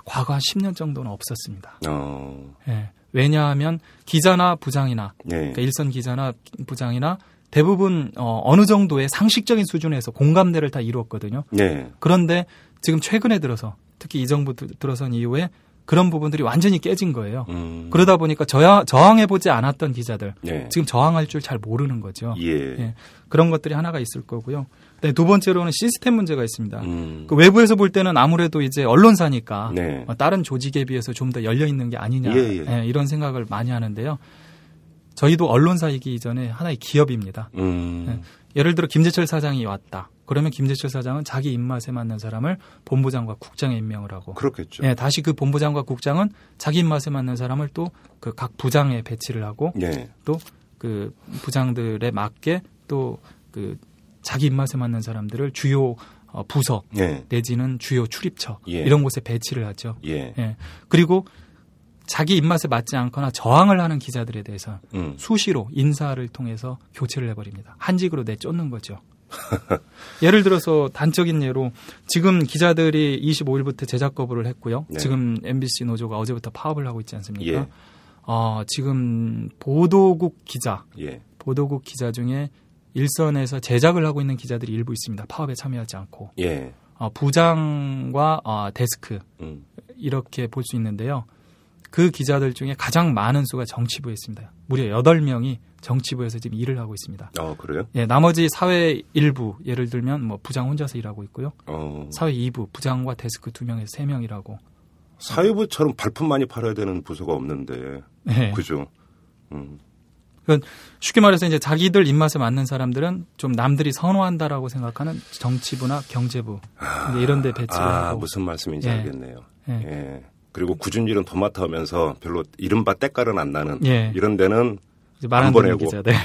Speaker 5: 과거 한 10년 정도는 없었습니다.
Speaker 2: 어.
Speaker 5: 예. 왜냐하면 기자나 부장이나
Speaker 2: 네.
Speaker 5: 그러니까 일선 기자나 부장이나 대부분 어, 어느 정도의 상식적인 수준에서 공감대를 다 이루었거든요.
Speaker 2: 네.
Speaker 5: 그런데 지금 최근에 들어서 특히 이 정부 들- 들어선 이후에 그런 부분들이 완전히 깨진 거예요.
Speaker 2: 음.
Speaker 5: 그러다 보니까 저항, 저항해보지 않았던 기자들
Speaker 2: 네.
Speaker 5: 지금 저항할 줄 잘 모르는 거죠.
Speaker 2: 예.
Speaker 5: 예. 그런 것들이 하나가 있을 거고요. 네, 두 번째로는 시스템 문제가 있습니다.
Speaker 2: 음.
Speaker 5: 그 외부에서 볼 때는 아무래도 이제 언론사니까
Speaker 2: 네.
Speaker 5: 어, 다른 조직에 비해서 좀 더 열려 있는 게 아니냐
Speaker 2: 예, 예.
Speaker 5: 예, 이런 생각을 많이 하는데요. 저희도 언론사이기 전에 하나의 기업입니다.
Speaker 2: 음.
Speaker 5: 네. 예를 들어 김재철 사장이 왔다. 그러면 김재철 사장은 자기 입맛에 맞는 사람을 본부장과 국장에 임명을 하고
Speaker 2: 그렇겠죠.
Speaker 5: 예, 다시 그 본부장과 국장은 자기 입맛에 맞는 사람을 또 그 각 부장에 배치를 하고
Speaker 2: 네.
Speaker 5: 또그 부장들에 맞게 또 그 자기 입맛에 맞는 사람들을 주요 어, 부서
Speaker 2: 네.
Speaker 5: 내지는 주요 출입처
Speaker 2: 예.
Speaker 5: 이런 곳에 배치를 하죠.
Speaker 2: 예.
Speaker 5: 예. 그리고 자기 입맛에 맞지 않거나 저항을 하는 기자들에 대해서
Speaker 2: 음.
Speaker 5: 수시로 인사를 통해서 교체를 해버립니다. 한직으로 내쫓는 거죠. 예를 들어서 단적인 예로 지금 기자들이 25일부터 제작 거부를 했고요.
Speaker 2: 네.
Speaker 5: 지금 MBC 노조가 어제부터 파업을 하고 있지 않습니까?
Speaker 2: 예.
Speaker 5: 어, 지금 보도국 기자,
Speaker 2: 예.
Speaker 5: 보도국 기자 중에 일선에서 제작을 하고 있는 기자들이 일부 있습니다. 파업에 참여하지 않고
Speaker 2: 예.
Speaker 5: 어, 부장과 어, 데스크
Speaker 2: 음.
Speaker 5: 이렇게 볼 수 있는데요. 그 기자들 중에 가장 많은 수가 정치부에 있습니다. 무려 8명이 정치부에서 지금 일을 하고 있습니다.
Speaker 2: 어, 그래요?
Speaker 5: 예, 나머지 사회 일부, 예를 들면 뭐 부장 혼자서 일하고 있고요.
Speaker 2: 어.
Speaker 5: 사회 2부, 부장과 데스크 2명에서 3명이라고.
Speaker 2: 사회부처럼 발품 많이 팔아야 되는 부서가 없는데.
Speaker 5: 예.
Speaker 2: 그죠? 음.
Speaker 5: 쉽게 말해서 이제 자기들 입맛에 맞는 사람들은 좀 남들이 선호한다라고 생각하는 정치부나 경제부 이제 이런 데 배치를
Speaker 2: 아,
Speaker 5: 하고
Speaker 2: 무슨 말씀인지
Speaker 5: 예.
Speaker 2: 알겠네요.
Speaker 5: 예.
Speaker 2: 예. 그리고 굳은 일은 도맡아 하면서 별로 이른바 때깔은 안 나는
Speaker 5: 예.
Speaker 2: 이런 데는
Speaker 5: 말안
Speaker 2: 보내고.
Speaker 5: 기자들.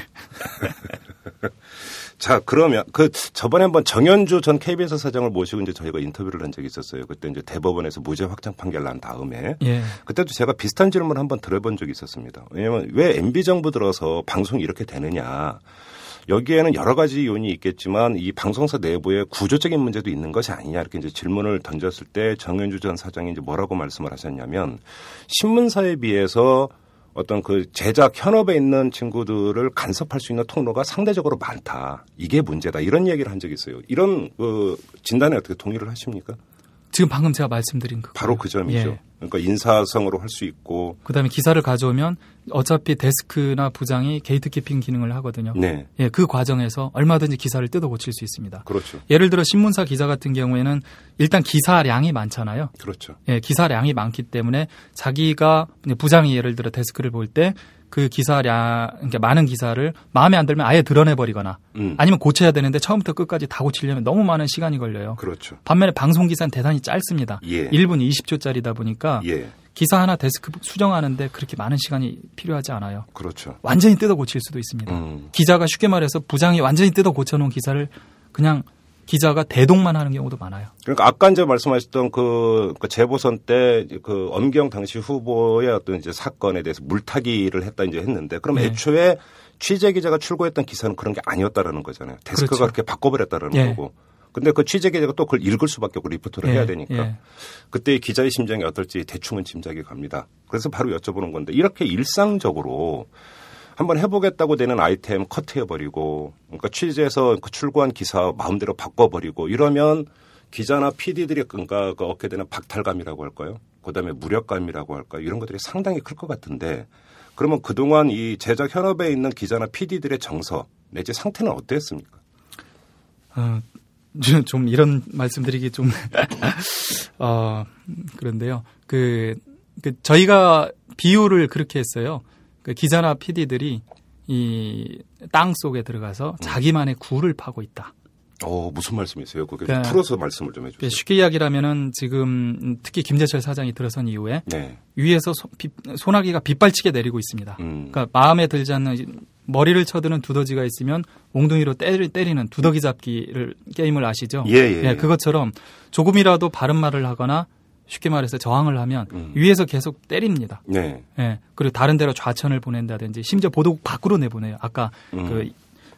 Speaker 2: 자 그러면 그 저번에 한번 정현주 전 KBS 사장을 모시고 이제 저희가 인터뷰를 한 적이 있었어요. 그때 이제 대법원에서 무죄 확정 판결 난 다음에
Speaker 5: 예.
Speaker 2: 그때도 제가 비슷한 질문 을 한번 들어본 적이 있었습니다. 왜냐하면 왜 MB 정부 들어서 방송이 이렇게 되느냐. 여기에는 여러 가지 요인이 있겠지만 이 방송사 내부에 구조적인 문제도 있는 것이 아니냐 이렇게 이제 질문을 던졌을 때 정현주 전 사장이 이제 뭐라고 말씀을 하셨냐면 신문사에 비해서 어떤 그 제작 현업에 있는 친구들을 간섭할 수 있는 통로가 상대적으로 많다. 이게 문제다. 이런 얘기를 한 적이 있어요. 이런 그 진단에 어떻게 동의를 하십니까?
Speaker 5: 지금 방금 제가 말씀드린 그
Speaker 2: 바로 그 점이죠.
Speaker 5: 예.
Speaker 2: 그러니까 인사성으로 할 수 있고
Speaker 5: 그다음에 기사를 가져오면 어차피 데스크나 부장이 gatekeeping 기능을 하거든요.
Speaker 2: 네.
Speaker 5: 예, 그 과정에서 얼마든지 기사를 뜯어 고칠 수 있습니다.
Speaker 2: 그렇죠.
Speaker 5: 예를 들어 신문사 기자 같은 경우에는 일단 기사량이 많잖아요.
Speaker 2: 그렇죠.
Speaker 5: 예, 기사량이 많기 때문에 자기가 부장이 예를 들어 데스크를 볼 때 그 기사량, 그러니까 많은 기사를 마음에 안 들면 아예 들어내버리거나
Speaker 2: 음.
Speaker 5: 아니면 고쳐야 되는데 처음부터 끝까지 다 고치려면 너무 많은 시간이 걸려요.
Speaker 2: 그렇죠.
Speaker 5: 반면에 방송 기사는 대단히 짧습니다.
Speaker 2: 예.
Speaker 5: 1분 20초짜리다 보니까
Speaker 2: 예.
Speaker 5: 기사 하나 데스크 수정하는데 그렇게 많은 시간이 필요하지 않아요.
Speaker 2: 그렇죠.
Speaker 5: 완전히 뜯어 고칠 수도 있습니다.
Speaker 2: 음.
Speaker 5: 기자가 쉽게 말해서 부장이 완전히 뜯어 고쳐놓은 기사를 그냥 기자가 대동만 하는 경우도 많아요.
Speaker 2: 그러니까 아까 이제 말씀하셨던 그, 그 재보선 때 그 엄경 당시 후보의 어떤 이제 사건에 대해서 물타기를 했다 이제 했는데 그럼
Speaker 5: 네.
Speaker 2: 애초에 취재 기자가 출고했던 기사는 그런 게 아니었다라는 거잖아요. 데스크가
Speaker 5: 그렇죠.
Speaker 2: 그렇게 바꿔버렸다라는
Speaker 5: 예.
Speaker 2: 거고. 근데 그 취재 기자가 또 그걸 읽을 수밖에 없고 리포트를
Speaker 5: 예,
Speaker 2: 해야 되니까.
Speaker 5: 예.
Speaker 2: 그때 기자의 심정이 어떨지 대충은 짐작이 갑니다. 그래서 바로 여쭤보는 건데 이렇게 일상적으로 한번 해보겠다고 되는 아이템 커트해버리고 그러니까 취재에서 그 출고한 기사 마음대로 바꿔버리고 이러면 기자나 PD들이 그러니까 그 얻게 되는 박탈감이라고 할까요? 그다음에 무력감이라고 할까요? 이런 것들이 상당히 클 것 같은데 그러면 그동안 이 제작 현업에 있는 기자나 PD들의 정서 내지 상태는 어땠습니까?
Speaker 5: 어, 좀- 좀 이런 말씀드리기 좀, 어, 그런데요. 그, 그, 저희가 비유를 그렇게 했어요. 그 기자나 PD들이 이 땅 속에 들어가서 자기만의 굴을 파고 있다.
Speaker 2: 어 무슨 말씀이세요? 그게
Speaker 5: 그러니까
Speaker 2: 풀어서 말씀을 좀 해주세요.
Speaker 5: 쉽게 이야기하면은 지금 특히 김재철 사장이 들어선 이후에
Speaker 2: 네.
Speaker 5: 위에서 소, 비- 소나기가 빗발치게 내리고 있습니다.
Speaker 2: 음.
Speaker 5: 그러니까 마음에 들지 않는 머리를 쳐드는 두더지가 있으면 몽둥이로 때리, 때리는 두더기 잡기를 게임을 아시죠?
Speaker 2: 예, 예, 예.
Speaker 5: 그것처럼 조금이라도 바른 말을 하거나 쉽게 말해서 저항을 하면
Speaker 2: 음.
Speaker 5: 위에서 계속 때립니다.
Speaker 2: 네.
Speaker 5: 예. 그리고 다른 데로 좌천을 보낸다든지 심지어 보도국 밖으로 내보내요. 아까
Speaker 2: 음.
Speaker 5: 그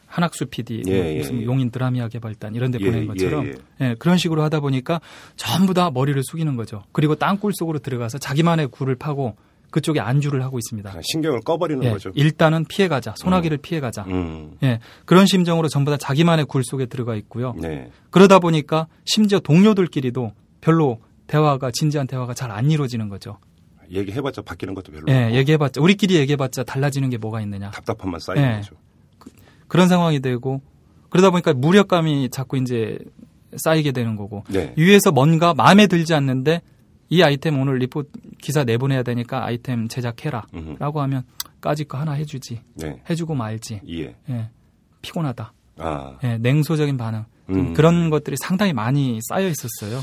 Speaker 5: 한학수 PD
Speaker 2: 예,
Speaker 5: 뭐
Speaker 2: 예,
Speaker 5: 무슨
Speaker 2: 예.
Speaker 5: 용인 드라미아 개발단 이런 데
Speaker 2: 예,
Speaker 5: 보낸 것처럼
Speaker 2: 예,
Speaker 5: 예, 그런 식으로 하다 보니까 전부 다 머리를 숙이는 거죠. 그리고 땅굴 속으로 들어가서 자기만의 굴을 파고 그쪽에 안주를 하고 있습니다.
Speaker 2: 그냥 신경을 꺼버리는
Speaker 5: 예,
Speaker 2: 거죠.
Speaker 5: 일단은 피해가자. 소나기를 피해가자.
Speaker 2: 음.
Speaker 5: 예, 그런 심정으로 전부 다 자기만의 굴 속에 들어가 있고요.
Speaker 2: 네.
Speaker 5: 그러다 보니까 심지어 동료들끼리도 별로 대화가 진지한 대화가 잘 안 이루어지는 거죠.
Speaker 2: 얘기해봤자 바뀌는 것도 별로
Speaker 5: 예, 얘기해봤자 우리끼리 얘기해봤자 달라지는 게 뭐가 있느냐.
Speaker 2: 답답함만 쌓이는
Speaker 5: 예.
Speaker 2: 거죠.
Speaker 5: 그 런 상황이 되고 그러다 보니까 무력감이 자꾸 이제 쌓이게 되는 거고
Speaker 2: 네.
Speaker 5: 위에서 뭔가 마음에 들지 않는데 이 아이템 오늘 리포트 기사 내보내야 되니까 아이템 제작해라라고. 하면 까짓 거 하나 해주지
Speaker 2: 네.
Speaker 5: 해주고 말지
Speaker 2: 이해.
Speaker 5: 예, 피곤하다
Speaker 2: 아.
Speaker 5: 예, 냉소적인 반응
Speaker 2: 음.
Speaker 5: 그런 것들이 상당히 많이 쌓여 있었어요.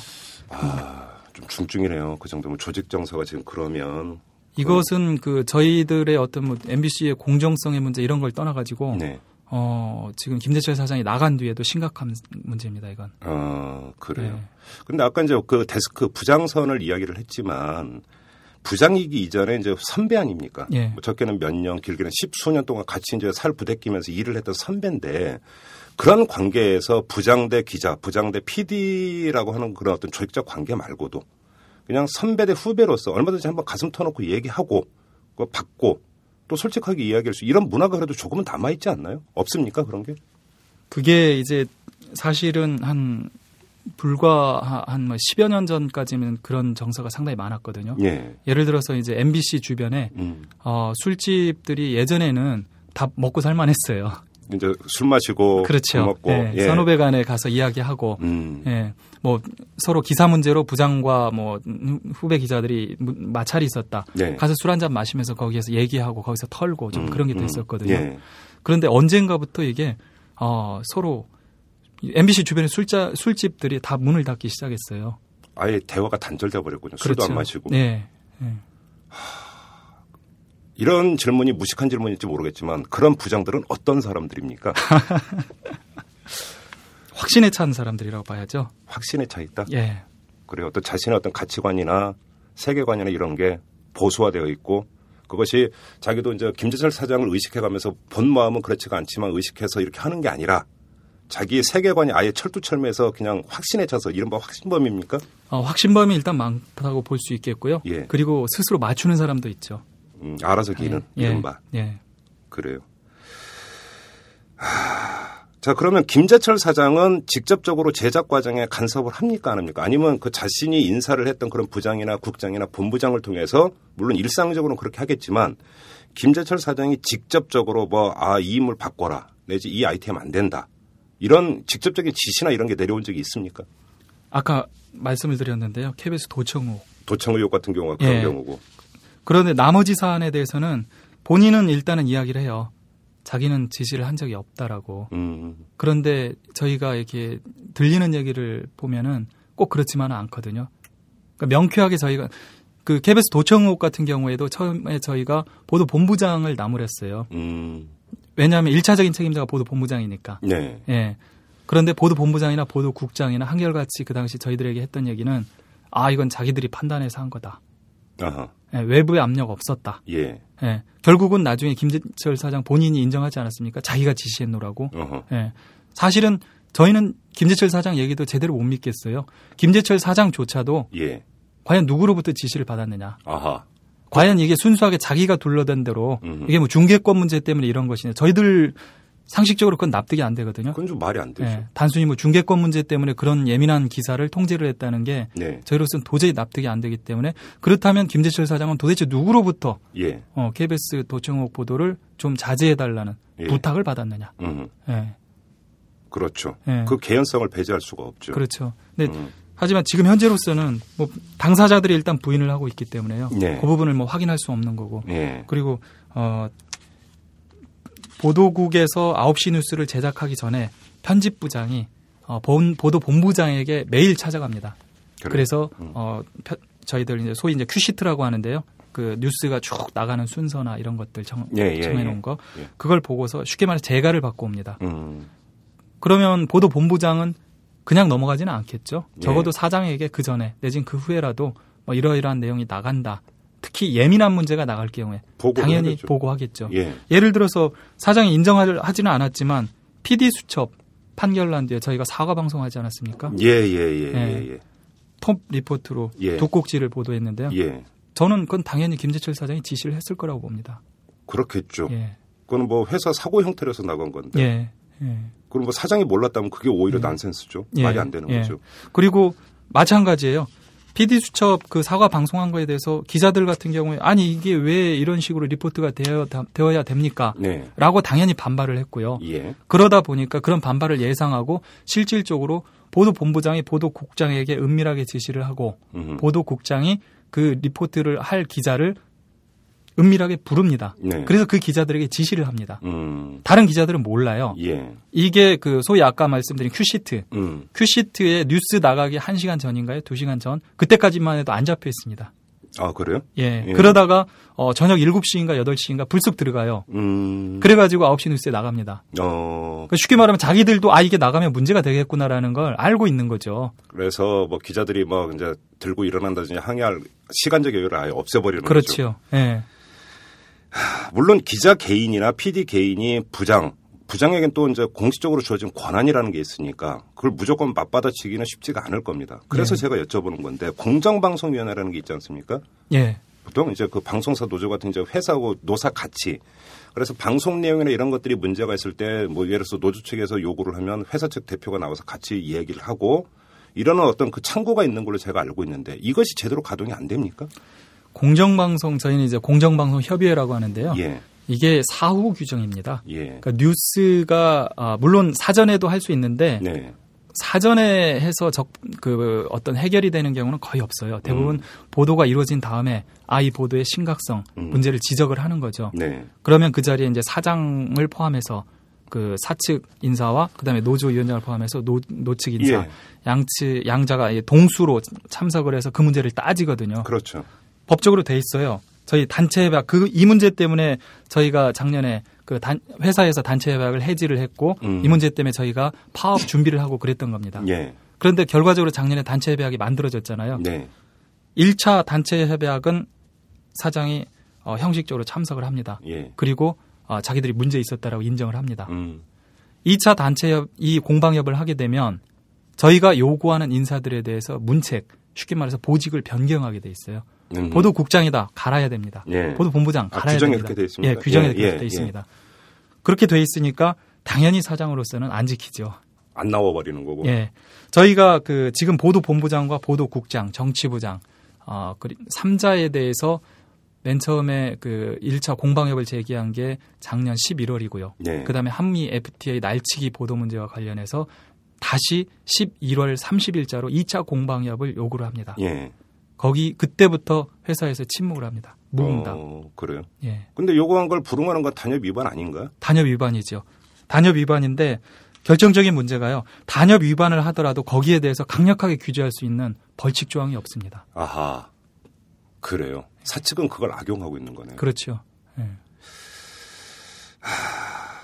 Speaker 2: 아, 좀 중증이네요. 그 정도면 조직 정서가 지금 그러면
Speaker 5: 이것은 그 저희들의 어떤 뭐 MBC의 공정성의 문제 이런 걸 떠나가지고
Speaker 2: 네.
Speaker 5: 어 지금 김재철 사장이 나간 뒤에도 심각한 문제입니다 이건.
Speaker 2: 어, 그래요.
Speaker 5: 네.
Speaker 2: 근데 아까 이제 그 데스크 부장선을 이야기를 했지만 부장이기 이전에 이제 선배 아닙니까?
Speaker 5: 예.
Speaker 2: 뭐 적게는 몇 년, 길게는 십수년 동안 같이 이제 살 부대끼면서 일을 했던 선배인데 그런 관계에서 부장 대 기자, 부장 대 PD라고 하는 그런 어떤 조직적 관계 말고도 그냥 선배 대 후배로서 얼마든지 한번 가슴 터놓고 얘기하고 그거 받고 또 솔직하게 이야기할 수 이런 문화가 그래도 조금은 남아 있지 않나요? 없습니까 그런 게?
Speaker 5: 그게 이제 사실은 한 불과 한뭐 10여 년 전까지는 그런 정서가 상당히 많았거든요.
Speaker 2: 예.
Speaker 5: 예를 들어서 이제 MBC 주변에
Speaker 2: 음.
Speaker 5: 어, 술집들이 예전에는 다 먹고 살만했어요.
Speaker 2: 이제 술 마시고
Speaker 5: 그렇죠.
Speaker 2: 술 먹고
Speaker 5: 예,
Speaker 2: 예.
Speaker 5: 선후배 간에 가서 이야기하고
Speaker 2: 음.
Speaker 5: 예, 뭐 서로 기사 문제로 부장과 뭐 후배 기자들이 무- 마찰이 있었다.
Speaker 2: 네.
Speaker 5: 가서 술 한 잔 마시면서 거기에서 얘기하고 거기서 털고 좀
Speaker 2: 음,
Speaker 5: 그런 게
Speaker 2: 음.
Speaker 5: 됐었거든요.
Speaker 2: 예.
Speaker 5: 그런데 언젠가부터 이게 어, 서로 MBC 주변의 술자 술집들이 다 문을 닫기 시작했어요.
Speaker 2: 아예 대화가 단절돼 버렸군요. 술도 안 마시고.
Speaker 5: 네. 예.
Speaker 2: 이런 질문이 무식한 질문일지 모르겠지만 그런 부장들은 어떤 사람들입니까?
Speaker 5: 확신에 찬 사람들이라고 봐야죠.
Speaker 2: 확신에 차 있다.
Speaker 5: 예.
Speaker 2: 그래요. 어떤 자신의 어떤 가치관이나 세계관이나 이런 게 보수화되어 있고 그것이 자기도 이제 김재철 사장을 의식해가면서 본 마음은 그렇지가 않지만 의식해서 이렇게 하는 게 아니라 자기의 세계관이 아예 철두철미해서 그냥 확신에 차서 이른바 확신범입니까?
Speaker 5: 어, 확신범이 일단 많다고 볼 수 있겠고요.
Speaker 2: 예.
Speaker 5: 그리고 스스로 맞추는 사람도 있죠.
Speaker 2: 음, 알아서 기는
Speaker 5: 예.
Speaker 2: 이른바.
Speaker 5: 예.
Speaker 2: 그래요. 하, 자, 그러면 김재철 사장은 직접적으로 제작 과정에 간섭을 합니까? 안 합니까? 아니면 그 자신이 인사를 했던 그런 부장이나 국장이나 본부장을 통해서 물론 일상적으로는 그렇게 하겠지만 김재철 사장이 직접적으로 뭐, 아, 이 인물 바꿔라. 내지 이 아이템 안 된다. 이런 직접적인 지시나 이런 게 내려온 적이 있습니까?
Speaker 5: 아까 말씀을 드렸는데요. KBS 도청욱.
Speaker 2: 도청 의혹 같은 경우가 그런
Speaker 5: 예.
Speaker 2: 경우고.
Speaker 5: 그런데 나머지 사안에 대해서는 본인은 일단은 이야기를 해요. 자기는 지시를 한 적이 없다라고.
Speaker 2: 음,
Speaker 5: 그런데 저희가 이렇게 들리는 얘기를 보면은 꼭 그렇지만은 않거든요. 그러니까 명쾌하게 저희가 그 KBS 도청욱 같은 경우에도 처음에 저희가 보도 본부장을 나무랬어요.
Speaker 2: 음,
Speaker 5: 왜냐하면 1차적인 책임자가 보도 본부장이니까.
Speaker 2: 네.
Speaker 5: 예. 그런데 보도 본부장이나 보도 국장이나 한결같이 그 당시 저희들에게 했던 얘기는 아 이건 자기들이 판단해서 한 거다.
Speaker 2: 아하,
Speaker 5: 예, 외부의 압력 없었다.
Speaker 2: 예,
Speaker 5: 예. 결국은 나중에 김재철 사장 본인이 인정하지 않았습니까? 자기가 지시했노라고.
Speaker 2: 어허,
Speaker 5: 예. 사실은 저희는 김재철 사장 얘기도 제대로 못 믿겠어요. 김재철 사장조차도
Speaker 2: 예,
Speaker 5: 과연 누구로부터 지시를 받았느냐.
Speaker 2: 아하,
Speaker 5: 과연 이게 순수하게 자기가 둘러댄 대로
Speaker 2: 음.
Speaker 5: 이게 뭐 중개권 문제 때문에 이런 것이냐. 저희들 상식적으로 그건 납득이 안 되거든요.
Speaker 2: 그건 좀 말이 안 되죠.
Speaker 5: 예. 단순히 뭐 중개권 문제 때문에 그런 예민한 기사를 통제를 했다는 게
Speaker 2: 네.
Speaker 5: 저희로서는 도저히 납득이 안 되기 때문에 그렇다면 김재철 사장은 도대체 누구로부터
Speaker 2: 예.
Speaker 5: 어, KBS 도청욱 보도를 좀 자제해달라는
Speaker 2: 예.
Speaker 5: 부탁을 받았느냐.
Speaker 2: 음.
Speaker 5: 예.
Speaker 2: 그렇죠.
Speaker 5: 예.
Speaker 2: 그 개연성을 배제할 수가 없죠.
Speaker 5: 그렇죠. 근데
Speaker 2: 음.
Speaker 5: 하지만 지금 현재로서는 뭐 당사자들이 일단 부인을 하고 있기 때문에요.
Speaker 2: 네.
Speaker 5: 그 부분을 뭐 확인할 수 없는 거고.
Speaker 2: 예.
Speaker 5: 그리고 어 보도국에서 9시 뉴스를 제작하기 전에 편집부장이 어, 본, 보도 본부장에게 매일 찾아갑니다.
Speaker 2: 그래요.
Speaker 5: 그래서
Speaker 2: 음.
Speaker 5: 어 편- 저희들 이제 소위 이제 큐시트라고 하는데요. 그 뉴스가 쭉 나가는 순서나 이런 것들 정,
Speaker 2: 예, 예,
Speaker 5: 정해 놓은
Speaker 2: 예.
Speaker 5: 거
Speaker 2: 예.
Speaker 5: 그걸 보고서 쉽게 말해 재가를 받고 옵니다.
Speaker 2: 음.
Speaker 5: 그러면 보도 본부장은 그냥 넘어가지는 않겠죠.
Speaker 2: 예.
Speaker 5: 적어도 사장에게 그 전에 내진 그 후에라도 뭐 이러이러한 내용이 나간다. 특히 예민한 문제가 나갈 경우에 당연히
Speaker 2: 하겠죠.
Speaker 5: 보고하겠죠.
Speaker 2: 예.
Speaker 5: 예를 들어서 사장이 인정하지는 않았지만 PD 수첩 판결 난 뒤에 저희가 사과 방송하지 않았습니까?
Speaker 2: 예, 예, 예,
Speaker 5: 네.
Speaker 2: 예, 예.
Speaker 5: 톱 리포트로
Speaker 2: 예.
Speaker 5: 독곡지를 보도했는데요.
Speaker 2: 예.
Speaker 5: 저는 그건 당연히 김재철 사장이 지시를 했을 거라고 봅니다.
Speaker 2: 그렇겠죠.
Speaker 5: 예.
Speaker 2: 그건 뭐 회사 사고 형태로서 나간 건데.
Speaker 5: 예. 예.
Speaker 2: 그럼 뭐 사장이 몰랐다면 그게 오히려 난센스죠.
Speaker 5: 예.
Speaker 2: 말이 안 되는
Speaker 5: 예.
Speaker 2: 거죠.
Speaker 5: 그리고 마찬가지예요. PD 수첩 그 사과 방송한 거에 대해서 기자들 같은 경우에 아니 이게 왜 이런 식으로 리포트가 되어, 되어야 됩니까?
Speaker 2: 네.
Speaker 5: 라고 당연히 반발을 했고요.
Speaker 2: 예.
Speaker 5: 그러다 보니까 그런 반발을 예상하고 실질적으로 보도본부장이 보도국장에게 은밀하게 지시를 하고
Speaker 2: 음.
Speaker 5: 보도국장이 그 리포트를 할 기자를 은밀하게 부릅니다.
Speaker 2: 네.
Speaker 5: 그래서 그 기자들에게 지시를 합니다.
Speaker 2: 음.
Speaker 5: 다른 기자들은 몰라요.
Speaker 2: 예.
Speaker 5: 이게 그 소위 아까 말씀드린 큐시트.
Speaker 2: 음.
Speaker 5: 큐시트에 뉴스 나가기 1시간 전인가요? 2시간 전? 그때까지만 해도 안 잡혀 있습니다.
Speaker 2: 아, 그래요?
Speaker 5: 예.
Speaker 2: 예.
Speaker 5: 그러다가 어 저녁 7시인가 8시인가 불쑥 들어가요.
Speaker 2: 음.
Speaker 5: 그래 가지고 9시 뉴스에 나갑니다.
Speaker 2: 어.
Speaker 5: 그러니까 쉽게 말하면 자기들도 아 이게 나가면 문제가 되겠구나라는 걸 알고 있는 거죠.
Speaker 2: 그래서 뭐 기자들이 뭐 이제 들고 일어난다든지 항의할 시간적 여유를 아예 없애버리는 거죠.
Speaker 5: 그렇죠. 예.
Speaker 2: 물론 기자 개인이나 PD 개인이 부장, 부장에겐 또 이제 공식적으로 주어진 권한이라는 게 있으니까 그걸 무조건 맞받아치기는 쉽지가 않을 겁니다. 그래서
Speaker 5: 네.
Speaker 2: 제가 여쭤보는 건데 공정방송위원회라는 게 있지 않습니까?
Speaker 5: 예.
Speaker 2: 보통 이제 그 방송사 노조 같은 이제 회사하고 노사 같이 그래서 방송 내용이나 이런 것들이 문제가 있을 때 뭐 예를 들어서 노조 측에서 요구를 하면 회사 측 대표가 나와서 같이 이야기를 하고 이러는 어떤 그 창구가 있는 걸로 제가 알고 있는데 이것이 제대로 가동이 안 됩니까?
Speaker 5: 공정방송 저희는 이제 공정방송 협의회라고 하는데요.
Speaker 2: 예,
Speaker 5: 이게 사후 규정입니다.
Speaker 2: 예,
Speaker 5: 그러니까 뉴스가 아, 물론 사전에도 할 수 있는데
Speaker 2: 네,
Speaker 5: 사전에 해서 적, 그 어떤 해결이 되는 경우는 거의 없어요. 대부분 보도가 이루어진 다음에 아 이 보도의 심각성
Speaker 2: 음.
Speaker 5: 문제를 지적을 하는 거죠.
Speaker 2: 네,
Speaker 5: 그러면 그 자리에 이제 사장을 포함해서 그 사측 인사와 그다음에 노조 위원장을 포함해서 노, 노측 인사
Speaker 2: 예.
Speaker 5: 양측 양자가 동수로 참석을 해서 그 문제를 따지거든요.
Speaker 2: 그렇죠.
Speaker 5: 법적으로 돼 있어요. 저희 단체 협약 그 이 문제 때문에 저희가 작년에 그 단, 회사에서 단체 협약을 해지를 했고
Speaker 2: 음.
Speaker 5: 이 문제 때문에 저희가 파업 준비를 하고 그랬던 겁니다.
Speaker 2: 예,
Speaker 5: 그런데 결과적으로 작년에 단체 협약이 만들어졌잖아요.
Speaker 2: 네,
Speaker 5: 1차 단체 협약은 사장이 어, 형식적으로 참석을 합니다.
Speaker 2: 예,
Speaker 5: 그리고 어, 자기들이 문제 있었다라고 인정을 합니다.
Speaker 2: 음,
Speaker 5: 2차 단체 협, 이 공방협을 하게 되면 저희가 요구하는 인사들에 대해서 문책, 쉽게 말해서 보직을 변경하게 돼 있어요.
Speaker 2: 음.
Speaker 5: 보도국장이다 갈아야 됩니다.
Speaker 2: 예.
Speaker 5: 보도본부장
Speaker 2: 아,
Speaker 5: 갈아야
Speaker 2: 규정에
Speaker 5: 됩니다.
Speaker 2: 그렇게 돼 있습니까?
Speaker 5: 예, 규정에
Speaker 2: 예,
Speaker 5: 그렇게
Speaker 2: 예,
Speaker 5: 돼
Speaker 2: 예.
Speaker 5: 있습니다. 그렇게 돼 있으니까 당연히 사장으로서는 안 지키죠.
Speaker 2: 안 나와 버리는 거고.
Speaker 5: 예. 저희가 그 지금 보도본부장과 보도국장, 정치부장, 어, 그 3자에 대해서 맨 처음에 그 1차 공방협을 제기한 게 작년 11월이고요.
Speaker 2: 네.
Speaker 5: 그 다음에 한미 FTA 날치기 보도 문제와 관련해서 다시 11월 30일자로 2차 공방협을 요구를 합니다.
Speaker 2: 예.
Speaker 5: 거기 그때부터 회사에서 침묵을 합니다. 무응답.
Speaker 2: 어, 그래요.
Speaker 5: 예.
Speaker 2: 근데 요구한 걸 불응하는 건 단협 위반 아닌가요?
Speaker 5: 단협 위반이죠. 단협 위반인데 결정적인 문제가요. 단협 위반을 하더라도 거기에 대해서 강력하게 규제할 수 있는 벌칙 조항이 없습니다.
Speaker 2: 아하. 그래요. 사측은 그걸 악용하고 있는 거네요.
Speaker 5: 그렇죠. 예.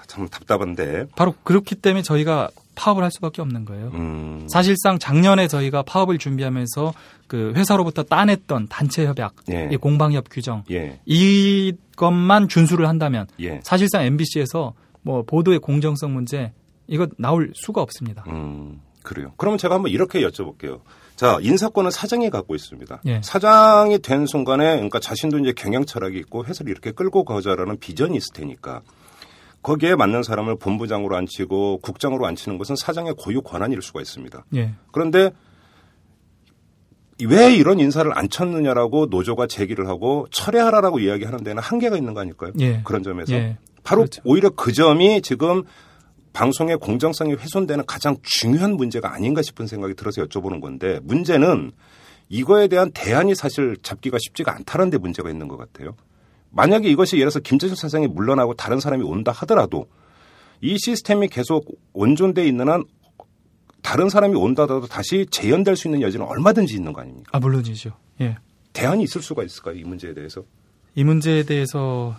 Speaker 2: 참 답답한데.
Speaker 5: 바로 그렇기 때문에 저희가 파업을 할 수밖에 없는 거예요.
Speaker 2: 음.
Speaker 5: 사실상 작년에 저희가 파업을 준비하면서 그 회사로부터 따냈던 단체 협약,
Speaker 2: 예.
Speaker 5: 이 공방협 규정
Speaker 2: 예.
Speaker 5: 이것만 준수를 한다면
Speaker 2: 예.
Speaker 5: 사실상 MBC에서 뭐 보도의 공정성 문제 이거 나올 수가 없습니다.
Speaker 2: 음. 그래요. 그러면 제가 한번 이렇게 여쭤볼게요. 자, 인사권은 사장이 갖고 있습니다.
Speaker 5: 예.
Speaker 2: 사장이 된 순간에 그러니까 자신도 이제 경영 철학이 있고 회사를 이렇게 끌고 가자라는 비전이 있을 테니까 거기에 맞는 사람을 본부장으로 앉히고 국장으로 앉히는 것은 사장의 고유 권한일 수가 있습니다.
Speaker 5: 예.
Speaker 2: 그런데 왜 이런 인사를 안 쳤느냐라고 노조가 제기를 하고 철회하라라고 이야기하는 데는 한계가 있는 거 아닐까요?
Speaker 5: 예.
Speaker 2: 그런 점에서
Speaker 5: 예.
Speaker 2: 바로
Speaker 5: 그렇죠.
Speaker 2: 오히려 그 점이 지금 방송의 공정성이 훼손되는 가장 중요한 문제가 아닌가 싶은 생각이 들어서 여쭤보는 건데 문제는 이거에 대한 대안이 사실 잡기가 쉽지가 않다는 데 문제가 있는 것 같아요. 만약에 이것이 예를 들어서 김재철 사장이 물러나고 다른 사람이 온다 하더라도 이 시스템이 계속 온존돼 있는 한 다른 사람이 온다 하더라도 다시 재현될 수 있는 여지는 얼마든지 있는 거 아닙니까?
Speaker 5: 아 물론이죠. 예.
Speaker 2: 대안이 있을 수가 있을까요? 이 문제에 대해서?
Speaker 5: 이 문제에 대해서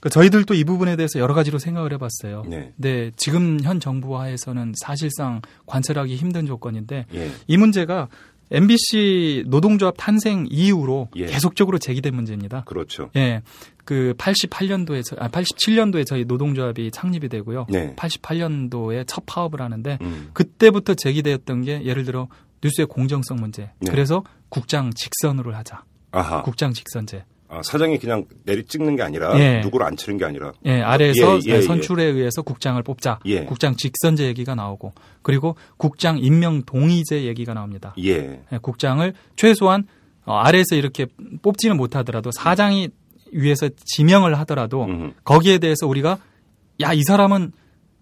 Speaker 5: 그 저희들도 이 부분에 대해서 여러 가지로 생각을 해봤어요.
Speaker 2: 네.
Speaker 5: 근데 지금 현 정부 하에서는 사실상 관찰하기 힘든 조건인데
Speaker 2: 예.
Speaker 5: 이 문제가 MBC 노동조합 탄생 이후로
Speaker 2: 예.
Speaker 5: 계속적으로 제기된 문제입니다.
Speaker 2: 그렇죠.
Speaker 5: 예. 그 88년도에 아 87년도에 저희 노동조합이 창립이 되고요.
Speaker 2: 네.
Speaker 5: 88년도에 첫 파업을 하는데
Speaker 2: 음.
Speaker 5: 그때부터 제기되었던 게 예를 들어 뉴스의 공정성 문제.
Speaker 2: 네.
Speaker 5: 그래서 국장 직선으로 하자.
Speaker 2: 아하.
Speaker 5: 국장 직선제.
Speaker 2: 아, 사장이 그냥 내리 찍는 게 아니라
Speaker 5: 예.
Speaker 2: 누구를 앉히는 게 아니라
Speaker 5: 예, 아래에서
Speaker 2: 예, 예,
Speaker 5: 선출에 의해서 국장을 뽑자.
Speaker 2: 예.
Speaker 5: 국장 직선제 얘기가 나오고 그리고 국장 임명 동의제 얘기가 나옵니다.
Speaker 2: 예.
Speaker 5: 예, 국장을 최소한 어, 아래에서 이렇게 뽑지는 못하더라도 사장이 위에서 지명을 하더라도
Speaker 2: 음.
Speaker 5: 거기에 대해서 우리가 야 이 사람은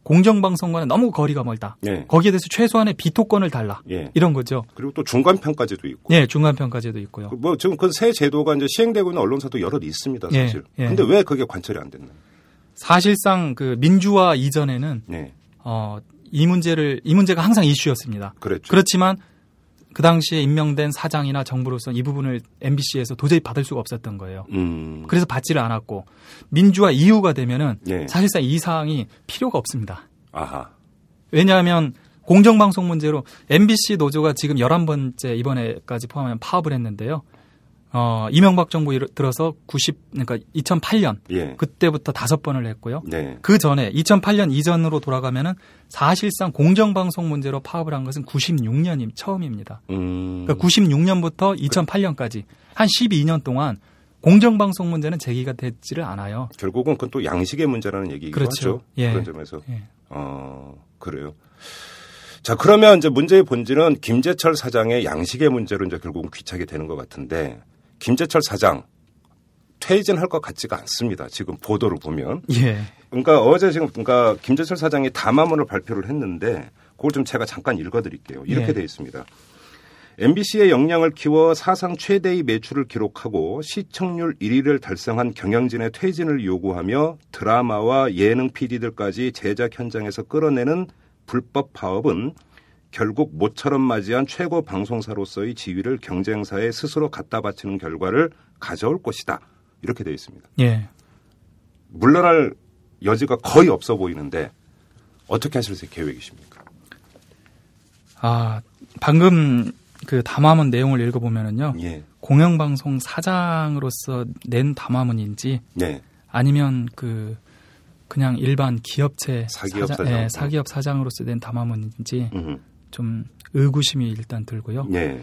Speaker 5: 공정방송과는 너무 거리가 멀다.
Speaker 2: 예.
Speaker 5: 거기에 대해서 최소한의 비토권을 달라.
Speaker 2: 예.
Speaker 5: 이런 거죠.
Speaker 2: 그리고 또 중간 평가제도 있고.
Speaker 5: 예, 중간 평가제도 있고요.
Speaker 2: 그 뭐 지금 그 새 제도가 이제 시행되고 있는 언론사도 여럿 있습니다,
Speaker 5: 예,
Speaker 2: 사실.
Speaker 5: 예.
Speaker 2: 근데 왜 그게 관철이 안 됐나요?
Speaker 5: 사실상 그 민주화 이전에는
Speaker 2: 네.
Speaker 5: 어, 이 문제를 이 문제가 항상 이슈였습니다.
Speaker 2: 그랬죠.
Speaker 5: 그렇지만 그 당시에 임명된 사장이나 정부로서 이 부분을 MBC에서 도저히 받을 수가 없었던 거예요.
Speaker 2: 음.
Speaker 5: 그래서 받지를 않았고 민주화 이후가 되면은
Speaker 2: 예.
Speaker 5: 사실상 이 사항이 필요가 없습니다.
Speaker 2: 아하.
Speaker 5: 왜냐하면 공정방송 문제로 MBC 노조가 지금 11번째 이번에까지 포함하면 파업을 했는데요. 어, 이명박 정부 들어서 90 그러니까 2008년
Speaker 2: 예.
Speaker 5: 그때부터 다섯 번을 했고요.
Speaker 2: 네.
Speaker 5: 그 전에 2008년 이전으로 돌아가면은 사실상 공정방송 문제로 파업을 한 것은 96년이 처음입니다.
Speaker 2: 음.
Speaker 5: 그러니까 96년부터 2008년까지 한 12년 동안 공정방송 문제는 제기가 되지를 않아요.
Speaker 2: 결국은 그건 또 양식의 문제라는 얘기이기도
Speaker 5: 그렇죠.
Speaker 2: 하죠.
Speaker 5: 예.
Speaker 2: 그런 점에서.
Speaker 5: 예.
Speaker 2: 어, 그래요. 자, 그러면 이제 문제의 본질은 김재철 사장의 양식의 문제로 이제 결국은 귀착이 되는 것 같은데 김재철 사장 퇴진할 것 같지가 않습니다. 지금 보도를 보면.
Speaker 5: 예.
Speaker 2: 그러니까 어제 지금 그러니까 김재철 사장이 담화문을 발표를 했는데 그걸 좀 제가 잠깐 읽어드릴게요. 이렇게
Speaker 5: 예.
Speaker 2: 돼 있습니다. MBC의 역량을 키워 사상 최대의 매출을 기록하고 시청률 1위를 달성한 경영진의 퇴진을 요구하며 드라마와 예능 PD들까지 제작 현장에서 끌어내는 불법 파업은 결국 모처럼 맞이한 최고 방송사로서의 지위를 경쟁사에 스스로 갖다 바치는 결과를 가져올 것이다. 이렇게 되어 있습니다.
Speaker 5: 예.
Speaker 2: 물러날 여지가 거의 없어 보이는데 어떻게 하실 계획이십니까?
Speaker 5: 아, 방금 그 담화문 내용을 읽어보면은요.
Speaker 2: 예,
Speaker 5: 공영방송 사장으로서 낸 담화문인지
Speaker 2: 네,
Speaker 5: 아니면 그 그냥 일반 기업체
Speaker 2: 사기업
Speaker 5: 사장,
Speaker 2: 사장.
Speaker 5: 예, 사기업 사장으로서 낸 담화문인지
Speaker 2: 음,
Speaker 5: 좀 의구심이 일단 들고요.
Speaker 2: 네,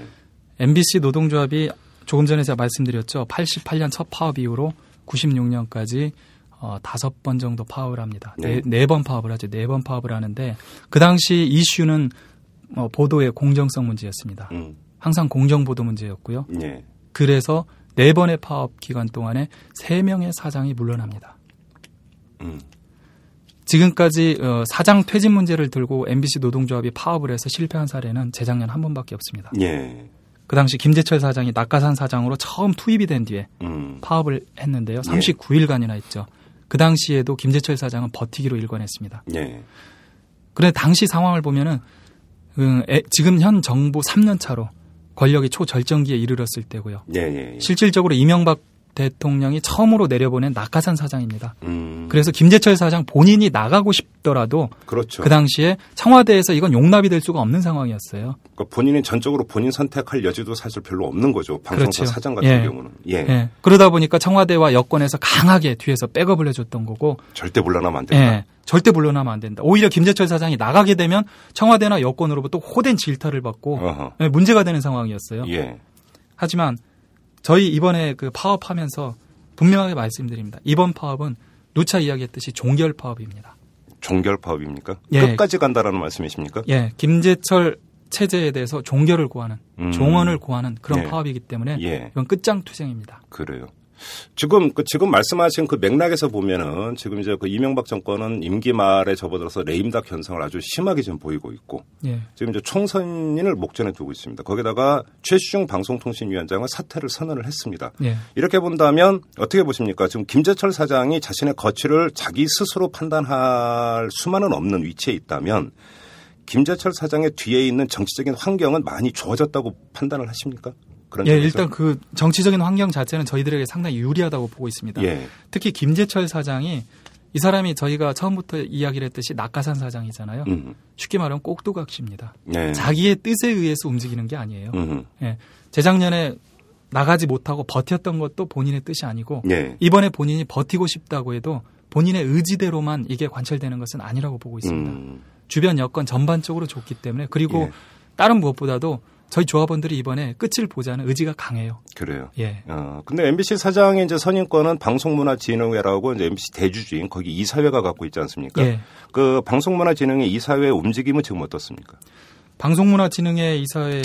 Speaker 5: MBC 노동조합이 조금 전에 제가 말씀드렸죠. 88년 첫 파업 이후로 96년까지 어, 다섯 번 정도 파업을 합니다.
Speaker 2: 네.
Speaker 5: 네 번 파업을 하죠. 네 번 파업을 하는데 그 당시 이슈는 어, 보도의 공정성 문제였습니다.
Speaker 2: 음,
Speaker 5: 항상 공정 보도 문제였고요.
Speaker 2: 네,
Speaker 5: 그래서 네 번의 파업 기간 동안에 세 명의 사장이 물러납니다.
Speaker 2: 음,
Speaker 5: 지금까지 어, 사장 퇴진 문제를 들고 MBC 노동조합이 파업을 해서 실패한 사례는 재작년 한 번밖에 없습니다.
Speaker 2: 예,
Speaker 5: 그 당시 김재철 사장이 낙하산 사장으로 처음 투입이 된 뒤에
Speaker 2: 음,
Speaker 5: 파업을 했는데요.
Speaker 2: 예.
Speaker 5: 39일간이나 했죠. 그 당시에도 김재철 사장은 버티기로 일관했습니다.
Speaker 2: 예,
Speaker 5: 그런데 당시 상황을 보면은 음, 에- 지금 현 정부 3년 차로 권력이 초절정기에 이르렀을 때고요.
Speaker 2: 예, 예, 예.
Speaker 5: 실질적으로 이명박 대통령이 처음으로 내려보낸 낙하산 사장입니다.
Speaker 2: 음,
Speaker 5: 그래서 김재철 사장 본인이 나가고 싶더라도
Speaker 2: 그렇죠.
Speaker 5: 그 당시에 청와대에서 이건 용납이 될 수가 없는 상황이었어요.
Speaker 2: 그러니까 본인이 전적으로 본인 선택할 여지도 사실 별로 없는 거죠. 방송사
Speaker 5: 그렇죠.
Speaker 2: 사장 같은
Speaker 5: 예.
Speaker 2: 경우는 예,
Speaker 5: 예. 그러다 보니까 청와대와 여권에서 강하게 뒤에서 백업을 해줬던 거고,
Speaker 2: 절대 물러나면 안 된다.
Speaker 5: 예. 절대 물러나면 안 된다. 오히려 김재철 사장이 나가게 되면 청와대나 여권으로부터 호된 질타를 받고
Speaker 2: 어허.
Speaker 5: 예, 문제가 되는 상황이었어요.
Speaker 2: 예,
Speaker 5: 하지만 저희 이번에 그 파업하면서 분명하게 말씀드립니다. 이번 파업은 누차 이야기했듯이 종결 파업입니다.
Speaker 2: 종결 파업입니까?
Speaker 5: 예.
Speaker 2: 끝까지 간다라는 말씀이십니까?
Speaker 5: 예, 김재철 체제에 대해서 종결을 구하는,
Speaker 2: 음.
Speaker 5: 종언을 구하는 그런
Speaker 2: 예.
Speaker 5: 파업이기 때문에
Speaker 2: 예.
Speaker 5: 이건 끝장 투쟁입니다.
Speaker 2: 그래요. 지금 그 지금 말씀하신 그 맥락에서 보면은 지금 이제 그 이명박 정권은 임기 말에 접어들어서 레임덕 현상을 아주 심하게 지금 보이고 있고
Speaker 5: 예,
Speaker 2: 지금 이제 총선인을 목전에 두고 있습니다. 거기다가 최시중 방송통신위원장은 사퇴를 선언을 했습니다.
Speaker 5: 예,
Speaker 2: 이렇게 본다면 어떻게 보십니까? 지금 김재철 사장이 자신의 거취를 자기 스스로 판단할 수만은 없는 위치에 있다면 김재철 사장의 뒤에 있는 정치적인 환경은 많이 좋아졌다고 판단을 하십니까? 그런
Speaker 5: 예,
Speaker 2: 점에서?
Speaker 5: 일단 그 정치적인 환경 자체는 저희들에게 상당히 유리하다고 보고 있습니다.
Speaker 2: 예,
Speaker 5: 특히 김재철 사장이 이 사람이 저희가 처음부터 이야기를 했듯이 낙하산 사장이잖아요.
Speaker 2: 음.
Speaker 5: 쉽게 말하면 꼭두각시입니다.
Speaker 2: 네.
Speaker 5: 자기의 뜻에 의해서 움직이는 게 아니에요.
Speaker 2: 음.
Speaker 5: 예. 재작년에 나가지 못하고 버텼던 것도 본인의 뜻이 아니고
Speaker 2: 예.
Speaker 5: 이번에 본인이 버티고 싶다고 해도 본인의 의지대로만 이게 관철되는 것은 아니라고 보고 있습니다.
Speaker 2: 음.
Speaker 5: 주변 여건 전반적으로 좋기 때문에 그리고
Speaker 2: 예.
Speaker 5: 다른 무엇보다도 저희 조합원들이 이번에 끝을 보자는 의지가 강해요.
Speaker 2: 그래요.
Speaker 5: 예.
Speaker 2: 어, 근데 MBC 사장의 이제 선임권은 방송문화진흥회라고 이제 MBC 대주주인 거기 이사회가 갖고 있지 않습니까?
Speaker 5: 예.
Speaker 2: 그 방송문화진흥회 이사회 움직임은 지금 어떻습니까?
Speaker 5: 방송문화진흥회 이사회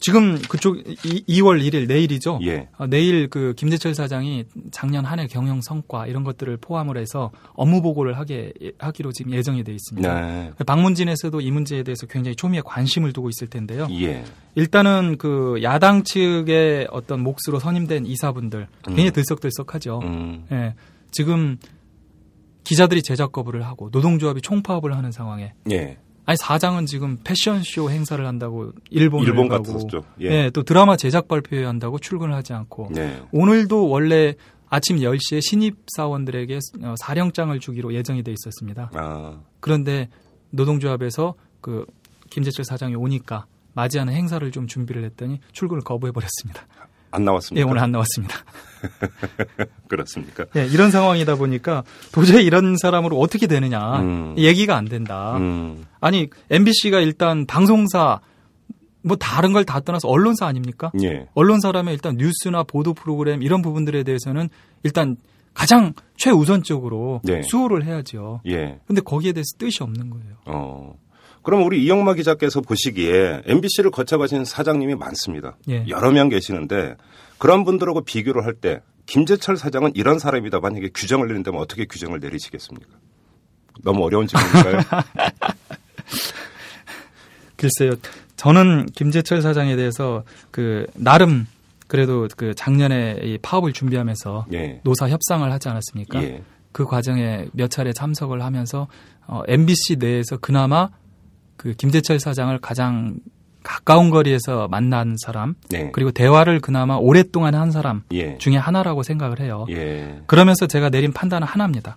Speaker 5: 지금 그쪽 이, 2월 1일 내일이죠.
Speaker 2: 예.
Speaker 5: 어, 내일 그 김재철 사장이 작년 한 해 경영 성과 이런 것들을 포함을 해서 업무 보고를 하게 하기로 지금 예정이 돼 있습니다.
Speaker 2: 네.
Speaker 5: 방문진에서도 이 문제에 대해서 굉장히 초미의 관심을 두고 있을 텐데요.
Speaker 2: 예.
Speaker 5: 일단은 그 야당 측의 어떤 몫으로 선임된 이사분들 굉장히
Speaker 2: 음.
Speaker 5: 들썩들썩하죠.
Speaker 2: 음.
Speaker 5: 예. 지금 기자들이 제작 거부를 하고 노동조합이 총파업을 하는 상황에
Speaker 2: 예.
Speaker 5: 아니 사장은 지금 패션쇼 행사를 한다고 일본을
Speaker 2: 일본
Speaker 5: 가고.
Speaker 2: 예.
Speaker 5: 예, 또 드라마 제작 발표회 한다고 출근을 하지 않고
Speaker 2: 네.
Speaker 5: 오늘도 원래 아침 10시에 신입 사원들에게 어, 사령장을 주기로 예정이 돼 있었습니다.
Speaker 2: 아.
Speaker 5: 그런데 노동조합에서 그 김재철 사장이 오니까 맞이하는 행사를 좀 준비를 했더니 출근을 거부해 버렸습니다.
Speaker 2: 안 나왔습니까?
Speaker 5: 예, 오늘 안 나왔습니다.
Speaker 2: 그렇습니까?
Speaker 5: 예, 이런 상황이다 보니까 도저히 이런 사람으로 어떻게 되느냐
Speaker 2: 음.
Speaker 5: 얘기가 안 된다.
Speaker 2: 음.
Speaker 5: 아니 MBC가 일단 방송사 뭐 다른 걸 다 떠나서 언론사 아닙니까?
Speaker 2: 예.
Speaker 5: 언론사라면 일단 뉴스나 보도 프로그램 이런 부분들에 대해서는 일단 가장 최우선적으로
Speaker 2: 네.
Speaker 5: 수호를 해야죠.
Speaker 2: 예.
Speaker 5: 근데 거기에 대해서 뜻이 없는 거예요.
Speaker 2: 어. 그럼 우리 이영마 기자께서 보시기에 MBC를 거쳐가신 사장님이 많습니다.
Speaker 5: 예.
Speaker 2: 여러 명 계시는데 그런 분들하고 비교를 할 때 김재철 사장은 이런 사람이다 만약에 규정을 내린다면 어떻게 규정을 내리시겠습니까? 너무 어려운 질문인가요?
Speaker 5: 글쎄요. 저는 김재철 사장에 대해서 그 나름 그래도 그 작년에 이 파업을 준비하면서
Speaker 2: 예.
Speaker 5: 노사 협상을 하지 않았습니까?
Speaker 2: 예.
Speaker 5: 그 과정에 몇 차례 참석을 하면서 어, MBC 내에서 그나마 그 김재철 사장을 가장 가까운 거리에서 만난 사람
Speaker 2: 네.
Speaker 5: 그리고 대화를 그나마 오랫동안 한 사람
Speaker 2: 예.
Speaker 5: 중에 하나라고 생각을 해요.
Speaker 2: 예.
Speaker 5: 그러면서 제가 내린 판단은 하나입니다.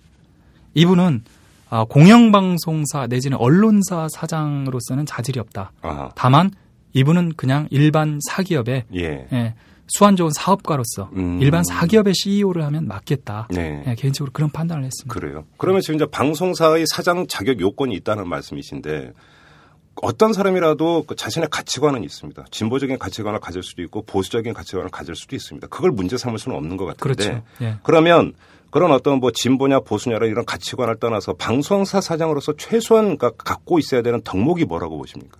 Speaker 5: 이분은 아, 공영방송사 내지는 언론사 사장으로서는 자질이 없다.
Speaker 2: 아하.
Speaker 5: 다만 이분은 그냥 일반 사기업의
Speaker 2: 예.
Speaker 5: 예, 수완 좋은 사업가로서
Speaker 2: 음.
Speaker 5: 일반 사기업의 CEO를 하면 맞겠다.
Speaker 2: 네.
Speaker 5: 예, 개인적으로 그런 판단을 했습니다.
Speaker 2: 그래요. 그러면 지금 이제 방송사의 사장 자격 요건이 있다는 말씀이신데 어떤 사람이라도 그 자신의 가치관은 있습니다. 진보적인 가치관을 가질 수도 있고 보수적인 가치관을 가질 수도 있습니다. 그걸 문제 삼을 수는 없는 것 같은데.
Speaker 5: 그렇죠. 예.
Speaker 2: 그러면 그런 어떤 뭐 진보냐 보수냐라 이런 가치관을 떠나서 방송사 사장으로서 최소한 가- 갖고 있어야 되는 덕목이 뭐라고 보십니까?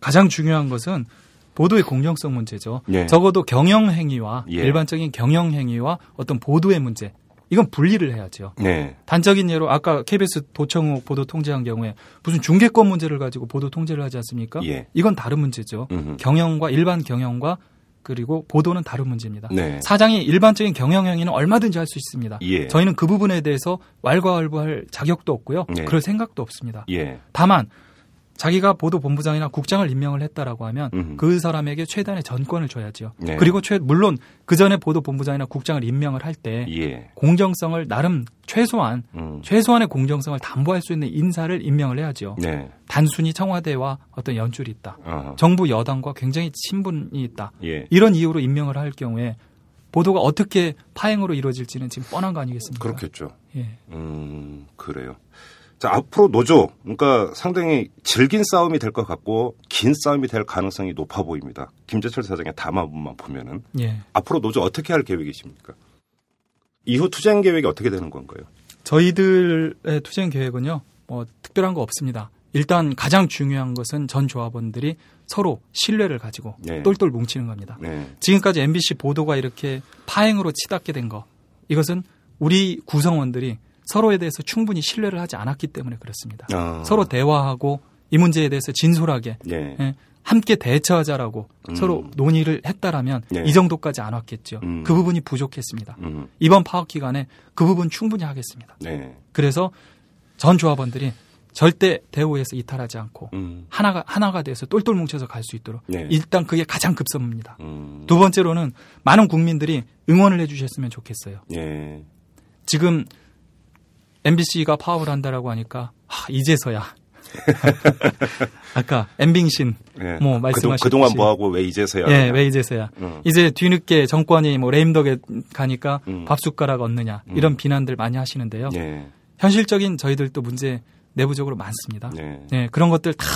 Speaker 5: 가장 중요한 것은 보도의 공정성 문제죠.
Speaker 2: 예.
Speaker 5: 적어도 경영 행위와
Speaker 2: 예.
Speaker 5: 일반적인 경영 행위와 어떤 보도의 문제 이건 분리를 해야죠.
Speaker 2: 네.
Speaker 5: 단적인 예로 아까 KBS 도청욱 보도 통제한 경우에 무슨 중계권 문제를 가지고 보도 통제를 하지 않습니까?
Speaker 2: 예.
Speaker 5: 이건 다른 문제죠.
Speaker 2: 음흠.
Speaker 5: 경영과 일반 경영과 그리고 보도는 다른 문제입니다.
Speaker 2: 네.
Speaker 5: 사장이 일반적인 경영 행위는 얼마든지 할 수 있습니다.
Speaker 2: 예.
Speaker 5: 저희는 그 부분에 대해서 왈가왈부할 자격도 없고요.
Speaker 2: 네.
Speaker 5: 그럴 생각도 없습니다.
Speaker 2: 예.
Speaker 5: 다만 자기가 보도 본부장이나 국장을 임명을 했다라고 하면
Speaker 2: 음흠.
Speaker 5: 그 사람에게 최단의 전권을 줘야죠.
Speaker 2: 네.
Speaker 5: 그리고 최 물론 그 전에 보도 본부장이나 국장을 임명을 할때
Speaker 2: 예.
Speaker 5: 공정성을 나름 최소한
Speaker 2: 음.
Speaker 5: 최소한의 공정성을 담보할 수 있는 인사를 임명을 해야죠.
Speaker 2: 네.
Speaker 5: 단순히 청와대와 어떤 연줄이 있다.
Speaker 2: 아하.
Speaker 5: 정부 여당과 굉장히 친분이 있다.
Speaker 2: 예.
Speaker 5: 이런 이유로 임명을 할 경우에 보도가 어떻게 파행으로 이루어질지는 지금 뻔한 거 아니겠습니까?
Speaker 2: 그렇겠죠.
Speaker 5: 예.
Speaker 2: 음, 그래요. 자, 앞으로 노조, 그러니까 상당히 질긴 싸움이 될 것 같고, 긴 싸움이 될 가능성이 높아 보입니다. 김재철 사장의 담화문만 보면은.
Speaker 5: 예.
Speaker 2: 앞으로 노조 어떻게 할 계획이십니까? 이후 투쟁 계획이 어떻게 되는 건가요?
Speaker 5: 저희들의 투쟁 계획은요, 뭐 특별한 거 없습니다. 일단 가장 중요한 것은 전 조합원들이 서로 신뢰를 가지고
Speaker 2: 네.
Speaker 5: 똘똘 뭉치는 겁니다.
Speaker 2: 네.
Speaker 5: 지금까지 MBC 보도가 이렇게 파행으로 치닫게 된 거, 이것은 우리 구성원들이 서로에 대해서 충분히 신뢰를 하지 않았기 때문에 그렇습니다.
Speaker 2: 아.
Speaker 5: 서로 대화하고 이 문제에 대해서 진솔하게
Speaker 2: 네.
Speaker 5: 예, 함께 대처하자라고
Speaker 2: 음.
Speaker 5: 서로 논의를 했다라면
Speaker 2: 네.
Speaker 5: 이 정도까지 안 왔겠죠.
Speaker 2: 음.
Speaker 5: 그 부분이 부족했습니다.
Speaker 2: 음.
Speaker 5: 이번 파업 기간에 그 부분 충분히 하겠습니다.
Speaker 2: 네.
Speaker 5: 그래서 전 조합원들이 절대 대우에서 이탈하지 않고
Speaker 2: 음.
Speaker 5: 하나가 하나가 돼서 똘똘 뭉쳐서 갈 수 있도록
Speaker 2: 네.
Speaker 5: 일단 그게 가장 급선무입니다.
Speaker 2: 음.
Speaker 5: 두 번째로는 많은 국민들이 응원을 해주셨으면 좋겠어요.
Speaker 2: 예.
Speaker 5: 지금 MBC가 파업을 한다라고 하니까 아, 이제서야 아까 엠빙신
Speaker 2: 예.
Speaker 5: 뭐 말씀하셨듯이
Speaker 2: 그동, 안 뭐하고 왜 이제서야?
Speaker 5: 예, 왜 이제서야?
Speaker 2: 음.
Speaker 5: 이제 뒤늦게 정권이 뭐 레임덕에 가니까
Speaker 2: 음.
Speaker 5: 밥 숟가락 얻느냐 이런 비난들 많이 하시는데요.
Speaker 2: 예.
Speaker 5: 현실적인 저희들도 문제 내부적으로 많습니다.
Speaker 2: 예.
Speaker 5: 네, 그런 것들 다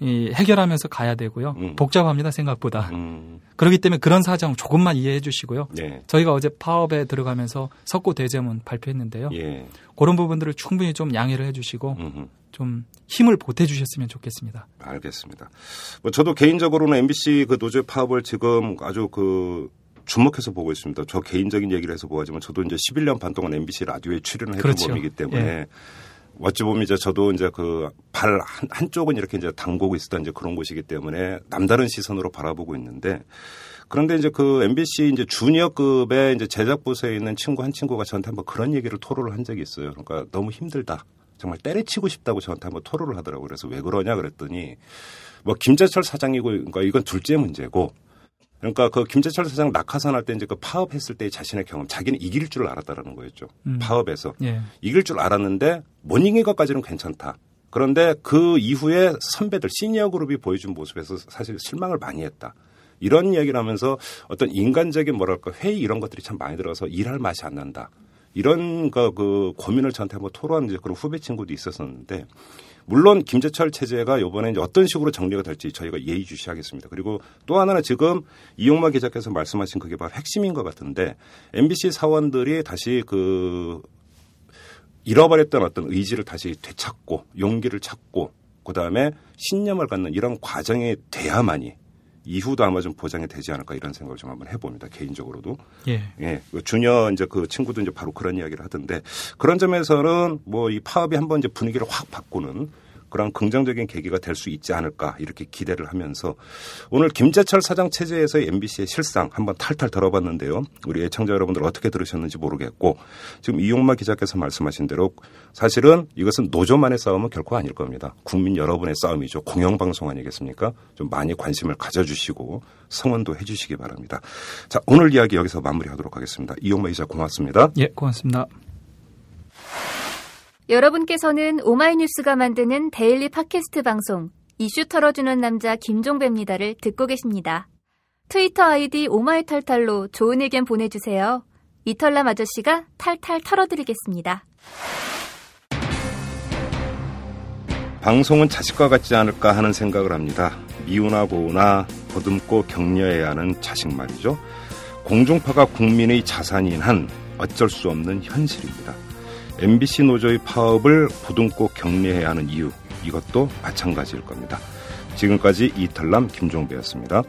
Speaker 5: 이, 해결하면서 가야 되고요.
Speaker 2: 음.
Speaker 5: 복잡합니다, 생각보다.
Speaker 2: 음.
Speaker 5: 그렇기 때문에 그런 사정 조금만 이해해 주시고요.
Speaker 2: 예.
Speaker 5: 저희가 어제 파업에 들어가면서 석고 대제문 발표했는데요.
Speaker 2: 예.
Speaker 5: 그런 부분들을 충분히 좀 양해를 해 주시고
Speaker 2: 음흠.
Speaker 5: 좀 힘을 보태 주셨으면 좋겠습니다.
Speaker 2: 알겠습니다. 뭐 저도 개인적으로는 MBC 그 노조 파업을 지금 아주 그 주목해서 보고 있습니다. 저 개인적인 얘기를 해서 보아지만 저도 이제 11년 반 동안 MBC 라디오에 출연을 했던
Speaker 5: 그렇죠.
Speaker 2: 몸이기 때문에
Speaker 5: 예.
Speaker 2: 어찌 보면 이제 저도 이제 그 발 한쪽은 이렇게 이제 담그고 있었던 이제 그런 곳이기 때문에 남다른 시선으로 바라보고 있는데 그런데 이제 그 MBC 이제 주니어급의 이제 제작부서에 있는 친구 한 친구가 저한테 한번 그런 얘기를 토로를 한 적이 있어요. 그러니까 너무 힘들다. 정말 때려치고 싶다고 저한테 한번 토로를 하더라고요. 그래서 왜 그러냐 그랬더니 뭐 김재철 사장이고 그러니까 이건 둘째 문제고 그러니까 그 김재철 사장 낙하산 할 때 이제 그 파업했을 때의 자신의 경험 자기는 이길 줄 알았다라는 거였죠.
Speaker 5: 음.
Speaker 2: 파업에서.
Speaker 5: 예.
Speaker 2: 이길 줄 알았는데 못 이긴 것까지는 괜찮다. 그런데 그 이후에 선배들 시니어 그룹이 보여준 모습에서 사실 실망을 많이 했다. 이런 이야기를 하면서 어떤 인간적인 뭐랄까 회의 이런 것들이 참 많이 들어서 일할 맛이 안 난다. 이런 그, 그 고민을 저한테 한번 토로한 이제 그런 후배 친구도 있었었는데 물론 김재철 체제가 이번에 어떤 식으로 정리가 될지 저희가 예의주시하겠습니다. 그리고 또 하나는 지금 이용마 기자께서 말씀하신 그게 바로 핵심인 것 같은데 MBC 사원들이 다시 그 잃어버렸던 어떤 의지를 다시 되찾고 용기를 찾고 그다음에 신념을 갖는 이런 과정이 돼야만이 이후도 아마 좀 보장이 되지 않을까 이런 생각을 좀 한번 해봅니다 개인적으로도
Speaker 5: 예.
Speaker 2: 예, 그 주녀 이제 그 친구도 이제 바로 그런 이야기를 하던데 그런 점에서는 뭐 이 파업이 한번 이제 분위기를 확 바꾸는 그런 긍정적인 계기가 될 수 있지 않을까 이렇게 기대를 하면서 오늘 김재철 사장 체제에서의 MBC의 실상 한번 탈탈 덜어봤는데요. 우리 애청자 여러분들 어떻게 들으셨는지 모르겠고 지금 이용마 기자께서 말씀하신 대로 사실은 이것은 노조만의 싸움은 결코 아닐 겁니다. 국민 여러분의 싸움이죠. 공영방송 아니겠습니까? 좀 많이 관심을 가져주시고 성원도 해주시기 바랍니다. 자 오늘 이야기 여기서 마무리하도록 하겠습니다. 이용마 기자 고맙습니다.
Speaker 5: 예, 고맙습니다.
Speaker 1: 여러분께서는 오마이뉴스가 만드는 daily podcast 방송 이슈 털어주는 남자 김종배입니다를 듣고 계십니다. 트위터 아이디 오마이탈탈로 좋은 의견 보내주세요. 이털남 아저씨가 탈탈 털어드리겠습니다.
Speaker 2: 방송은 자식과 같지 않을까 하는 생각을 합니다. 미우나 고우나 보듬고 격려해야 하는 자식 말이죠. 공중파가 국민의 자산인 한 어쩔 수 없는 현실입니다. MBC 노조의 파업을 보듬고 격려해야 하는 이유 이것도 마찬가지일 겁니다. 지금까지 이탈남 김종배였습니다.